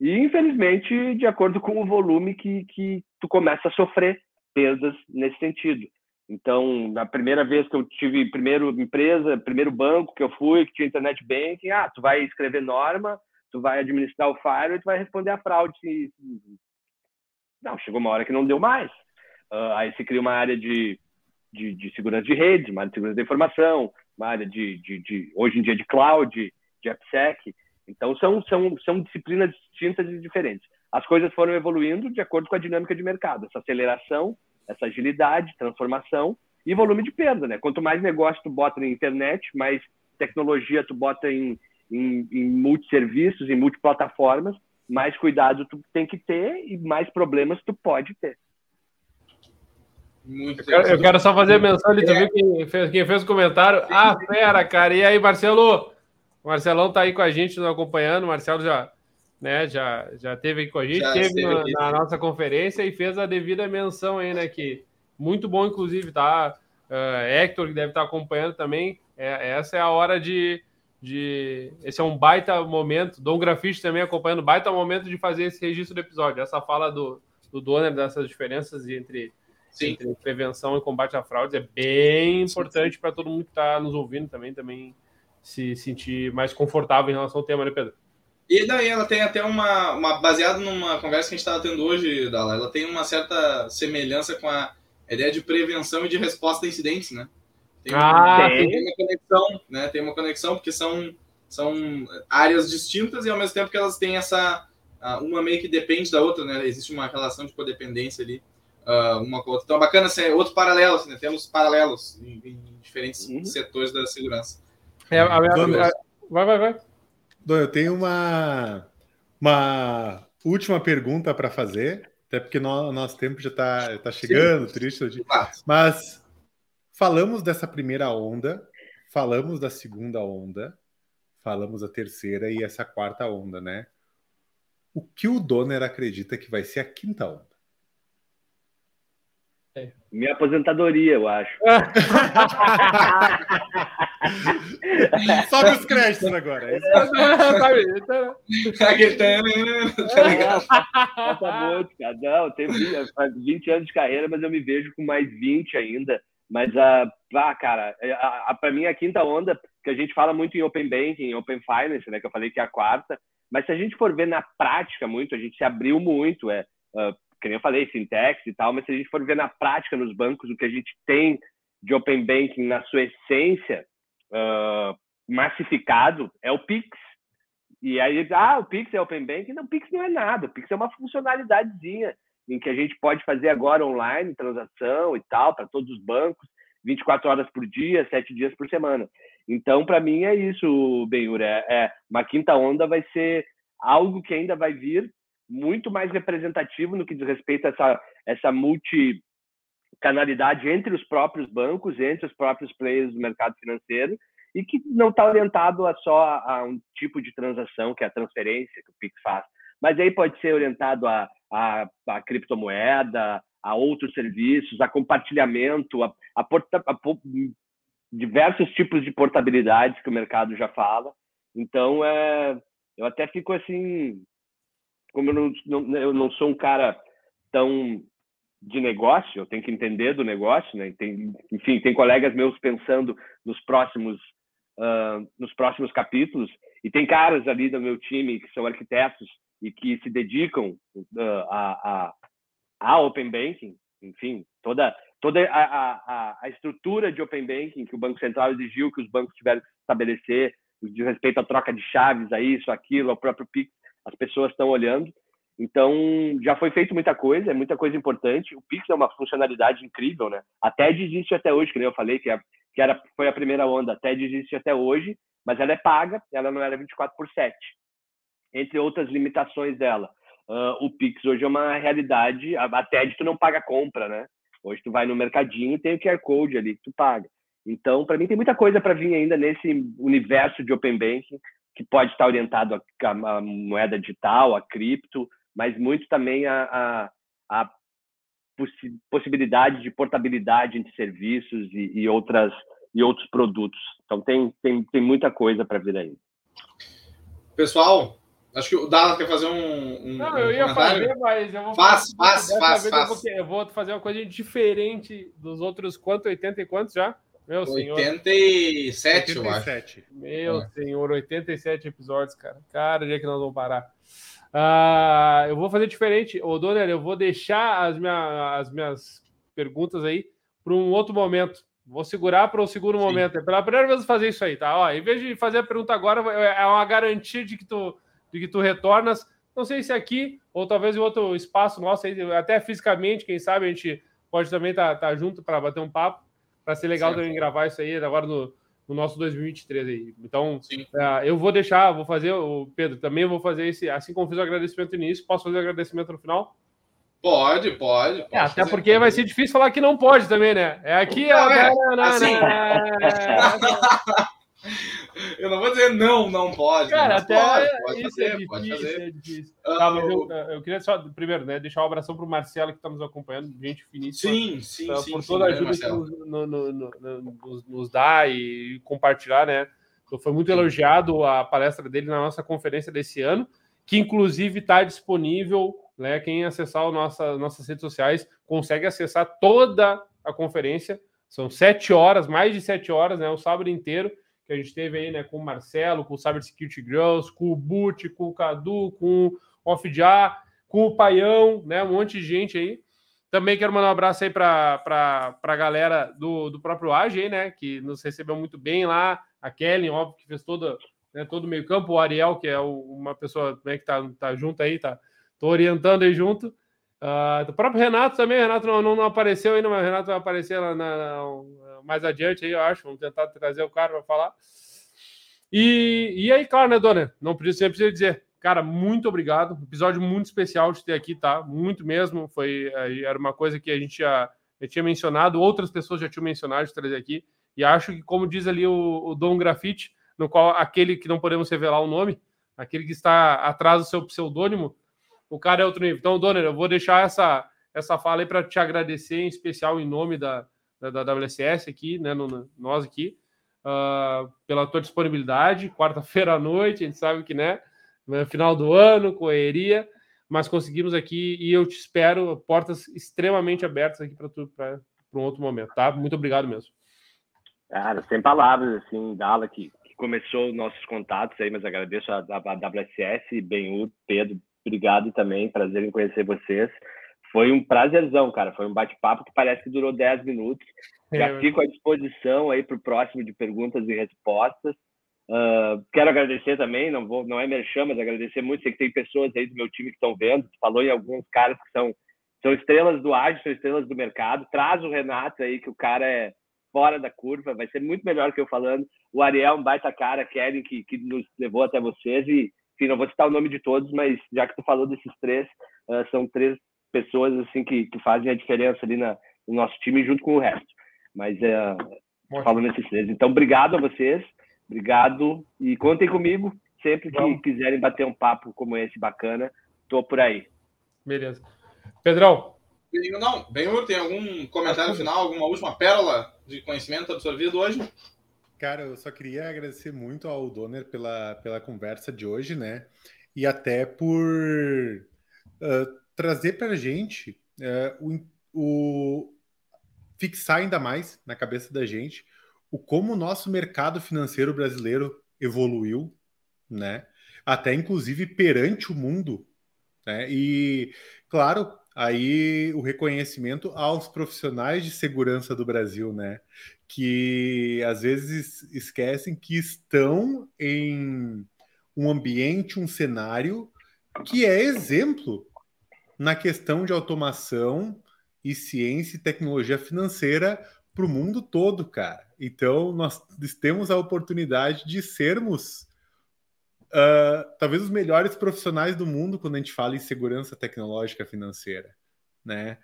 e infelizmente de acordo com o volume que, que tu começa a sofrer perdas nesse sentido. Então, na primeira vez que eu tive primeiro empresa, primeiro banco que eu fui, que tinha internet banking, ah, tu vai escrever norma, tu vai administrar o firewall e tu vai responder a fraude. Não, chegou uma hora que não deu mais. Uh, aí se cria uma área de, de, de, segurança de redes, uma área de segurança da informação, uma área de, de, de hoje em dia de cloud, de AppSec. Então são, são, são disciplinas distintas e diferentes. As coisas foram evoluindo de acordo com a dinâmica de mercado, essa aceleração, essa agilidade, transformação e volume de perda, né? Quanto mais negócio tu bota na internet, mais tecnologia tu bota em, em, em multisserviços, em multiplataformas, mais cuidado tu tem que ter e mais problemas tu pode ter. Muito eu, quero, eu quero só fazer menção ali, tu viu quem fez, quem fez o comentário? Ah, fera, cara. E aí, Marcelo? O Marcelão tá aí com a gente, nos acompanhando. O Marcelo já, né, já, já teve aí com a gente, já teve na, na, nossa conferência e fez a devida menção aí, né? Que muito bom, inclusive, tá? Uh, Hector, que deve estar acompanhando também. É, essa é a hora de, de. Esse é um baita momento. Dom Grafite também acompanhando, baita momento de fazer esse registro do episódio. Essa fala do, do Donner dessas diferenças entre Sim. entre prevenção e combate à fraude é bem importante para todo mundo que está nos ouvindo também, também se sentir mais confortável em relação ao tema, né, Pedro? E daí ela tem até uma, uma baseada numa conversa que a gente estava tendo hoje, Dala, ela tem uma certa semelhança com a ideia de prevenção e de resposta a incidentes, né? Tem, ah, tem. tem uma conexão, né? Tem uma conexão porque são, são áreas distintas e ao mesmo tempo que elas têm essa uma meio que depende da outra, né? Existe uma relação de codependência ali uh, uma com a outra. Então, é bacana ser assim, outro paralelo, assim, né? temos paralelos em, em diferentes uhum. setores da segurança. É, a, a, a, vai, vai, vai. Dom, eu tenho uma, uma última pergunta para fazer, até porque no, nosso tempo já está tá chegando, Sim. triste. Mas falamos dessa primeira onda, falamos da segunda onda, falamos da terceira e essa quarta onda, né? O que o Donner acredita que vai ser a quinta onda? É. Minha aposentadoria, eu acho. Sobe os créditos agora. É. Não, eu tenho 20 anos de carreira, mas eu me vejo com mais 20 ainda. Mas, uh, ah, cara, para mim a quinta onda, que a gente fala muito em Open Banking, em Open Finance, né, que eu falei que é a quarta, Mas se a gente for ver na prática muito, a gente se abriu muito, é, uh, que nem eu falei, fintechs e tal, mas se a gente for ver na prática nos bancos, o que a gente tem de Open Banking na sua essência uh, massificado é o Pix. E aí, ah, o Pix é Open Banking. Não, o Pix não é nada. O Pix é uma funcionalidadezinha em que a gente pode fazer agora online, transação e tal, para todos os bancos, 24 horas por dia, 7 dias por semana. Então, para mim, é isso, Benhur. É, é, uma quinta onda vai ser algo que ainda vai vir muito mais representativo no que diz respeito a essa, essa multicanalidade entre os próprios bancos, entre os próprios players do mercado financeiro, e que não está orientado a só a um tipo de transação, que é a transferência que o Pix faz, mas aí pode ser orientado a, a, a criptomoeda, a outros serviços, a compartilhamento, a, a, porta, a, diversos tipos de portabilidades que o mercado já fala. Então, é, eu até fico assim, como eu não, não, eu não sou um cara tão de negócio, eu tenho que entender do negócio, né? Tem, enfim, tem colegas meus pensando nos próximos uh, nos próximos capítulos e tem caras ali do meu time que são arquitetos e que se dedicam uh, a, a, a open banking, enfim, toda toda a, a, a estrutura de open banking que o Banco Central exigiu que os bancos tiveram que estabelecer, de respeito à troca de chaves, a isso, aquilo, ao próprio Pix, as pessoas estão olhando. Então, já foi feito muita coisa, é muita coisa importante. O Pix é uma funcionalidade incrível, né? A TED existe até hoje, que eu falei, que, é, que era, foi a primeira onda. A TED existe até hoje, mas ela é paga, ela não era 24 por 7, entre outras limitações dela. Uh, o Pix hoje é uma realidade, a, a TED tu não paga compra, né? Hoje tu vai no mercadinho e tem o QR Code ali que tu paga. Então, para mim, tem muita coisa para vir ainda nesse universo de Open Banking, que pode estar orientado à, moeda digital, a cripto, mas muito também a, a, a possi possibilidade de portabilidade entre serviços e, e, outras, e outros produtos. Então, tem, tem, tem muita coisa para vir aí. Pessoal, Acho que o Dallas quer fazer um. um não, eu ia fazer, mas eu vou. Faz, faz, faz, faz. Eu vou, eu vou, fazer uma coisa diferente dos outros. Quanto? 80 e quantos já? Meu 87, senhor. 87, eu acho. Meu é. senhor, 87 episódios, cara. Cara, onde é que nós vamos parar? Uh, eu vou fazer diferente. Ô, Donner, eu vou deixar as, minha, as minhas perguntas aí para um outro momento. Vou segurar para o segundo Sim. momento. É pela primeira vez fazer isso aí, tá? Ó, em vez de fazer a pergunta agora, é uma garantia de que tu de que tu retornas. Não sei se aqui ou talvez em outro espaço nosso, até fisicamente, quem sabe a gente pode também estar tá, tá junto para bater um papo, para ser legal certo. também gravar isso aí agora no, no nosso 2023 aí. Então, uh, eu vou deixar, vou fazer, o Pedro, também vou fazer esse, assim como fiz o agradecimento no início, posso fazer o agradecimento no final? Pode, pode. é, até porque vai ser difícil falar que não pode também, né? É aqui. Não, é, é, assim... Eu não vou dizer não, não pode. Cara, até pode, pode isso fazer, é difícil, pode fazer. É difícil. Tá, eu, eu, queria só, primeiro, né, deixar um abração para o Marcelo que está nos acompanhando, gente finíssima. Sim, sim, uh, sim. Por toda a ajuda que nos, no, no, no, nos, nos, dá e compartilhar, né? Então, foi muito elogiado a palestra dele na nossa conferência desse ano, que inclusive está disponível, né? Quem acessar o nossa, nossas redes sociais consegue acessar toda a conferência. São sete horas, mais de sete horas, né? O sábado inteiro que a gente teve aí, né, com o Marcelo, com o Cyber Security Girls, com o Boot, com o Cadu, com o Off-Jar, com o Paião, né, um monte de gente aí. Também quero mandar um abraço aí para a galera do, do próprio AG, né, que nos recebeu muito bem lá, a Kelly, óbvio, que fez toda, né, todo o meio campo, o Ariel, que é o, uma pessoa né, que tá, tá junto aí, tá tô orientando aí junto. Uh, o próprio Renato também, o Renato não, não, não, apareceu ainda, mas o Renato vai aparecer na, na, mais adiante aí, eu acho. Vamos tentar trazer o cara para falar. E, e aí, claro, né, dona? Não precisa, precisa dizer. Cara, muito obrigado. Episódio muito especial de ter aqui, tá? Muito mesmo. Foi, eh, era uma coisa que a gente já, já tinha mencionado, outras pessoas já tinham mencionado de trazer aqui. E acho que, como diz ali o, o Dom Grafite, no qual aquele que não podemos revelar o nome, aquele que está atrás do seu pseudônimo, o cara é outro nível. Então, Donner, eu vou deixar essa, essa fala aí para te agradecer, em especial em nome da, da, da WSS aqui, né, no, nós aqui, uh, pela tua disponibilidade. Quarta-feira à noite, a gente sabe que, né, no final do ano, correria, mas conseguimos aqui e eu te espero, portas extremamente abertas aqui para um outro momento, tá? Muito obrigado mesmo. Cara, sem palavras, assim, Dala, que, que começou nossos contatos aí, mas agradeço a, a, a WSS, Benhur, Pedro, obrigado também, prazer em conhecer vocês. Foi um prazerzão, cara. Foi um bate-papo que parece que durou 10 minutos. Já é, fico à disposição aí para o próximo de perguntas e respostas. Uh, quero agradecer também, não vou, não é merchan, mas agradecer muito. Sei que tem pessoas aí do meu time que estão vendo. falou em alguns caras que são, são estrelas do ágil, são estrelas do mercado. Traz o Renato aí, que o cara é fora da curva, vai ser muito melhor que eu falando. O Ariel, um baita cara, Kevin, que, que nos levou até vocês. E, enfim, não vou citar o nome de todos, mas já que tu falou desses três, uh, são três pessoas assim que, que fazem a diferença ali na, no nosso time junto com o resto. Mas uh, falando nesses três. Então, obrigado a vocês. Obrigado e contem comigo sempre que Vamos. quiserem bater um papo como esse bacana. Tô por aí. Beleza. Pedrão. Não, Benhur, tem algum comentário final, alguma última pérola de conhecimento absorvido hoje? Cara, eu só queria agradecer muito ao Donner pela, pela conversa de hoje, né? E até por uh, trazer para a gente uh, o, o, fixar ainda mais na cabeça da gente o como o nosso mercado financeiro brasileiro evoluiu, né? Até inclusive perante o mundo, né? E claro, aí o reconhecimento aos profissionais de segurança do Brasil, né? Que às vezes esquecem que estão em um ambiente, um cenário que é exemplo na questão de automação e ciência e tecnologia financeira para o mundo todo, cara. Então, nós temos a oportunidade de sermos uh, talvez os melhores profissionais do mundo quando a gente fala em segurança tecnológica financeira, né?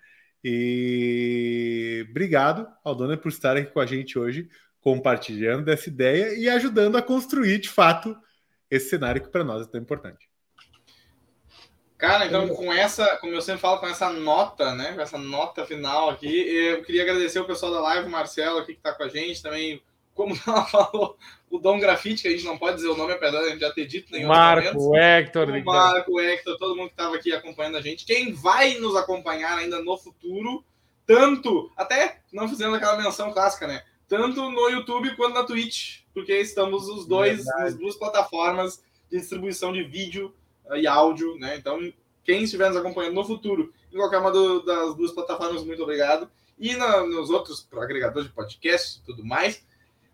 E obrigado ao Dona por estar aqui com a gente hoje, compartilhando dessa ideia e ajudando a construir, de fato, esse cenário que para nós é tão importante. Cara, então com essa, como eu sempre falo, com essa nota, né? Com essa nota final aqui, eu queria agradecer o pessoal da live, o Marcelo aqui que está com a gente, também, como ela falou, o Dom Grafite, que a gente não pode dizer o nome, apesar de a gente já ter dito nenhum. Marco, Hector, o Marco, Hector, todo mundo que estava aqui acompanhando a gente. Quem vai nos acompanhar ainda no futuro, tanto, até não fazendo aquela menção clássica, né? Tanto no YouTube quanto na Twitch, porque estamos os dois Verdade. nas duas plataformas de distribuição de vídeo e áudio, né? Então, quem estiver nos acompanhando no futuro, em qualquer uma do, das duas plataformas, muito obrigado. E na, nos outros agregadores de podcast e tudo mais.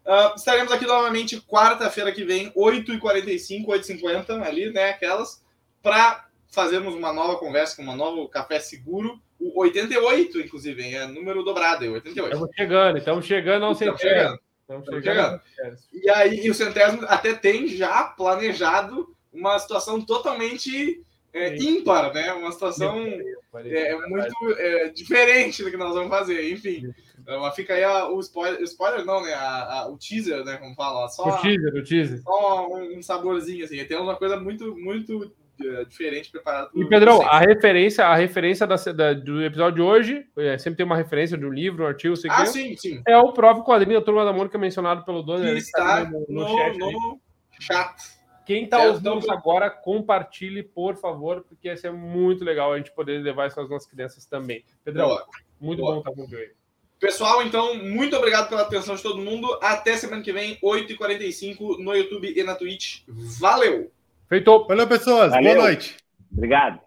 Uh, estaremos aqui novamente quarta-feira que vem, 8h45, 8h50, ali, né? Aquelas, para fazermos uma nova conversa com um novo café seguro. O 88, inclusive, é número dobrado, é 88. Estamos chegando, estamos chegando ao centésimo. Chegando. Estamos chegando. E aí, e o centésimo até tem já planejado uma situação totalmente é, ímpar, né? Uma situação é, é muito é, diferente do que nós vamos fazer, enfim. Mas fica aí a, o spoiler, spoiler não, né? A, a, o teaser, né? Como fala, só o teaser, o teaser. Só um, saborzinho assim. Tem uma coisa muito, muito é, diferente preparada. E Pedrão, a referência, a referência da, da, do episódio de hoje, é, sempre tem uma referência de um livro, um artigo, sei ah, sim, sim. É o próprio quadrinho da Turma da Mônica mencionado pelo dono. Que está no, no, no chat. No chat. Quem está ouvindo isso agora, compartilhe, por favor, porque ia ser muito legal a gente poder levar isso às nossas crianças também. Pedrão, Boa. muito Boa. bom estar com você. Pessoal, então, muito obrigado pela atenção de todo mundo. Até semana que vem, 8h45, no YouTube e na Twitch. Valeu! Feito! Valeu, pessoas. Valeu. Boa noite. Obrigado.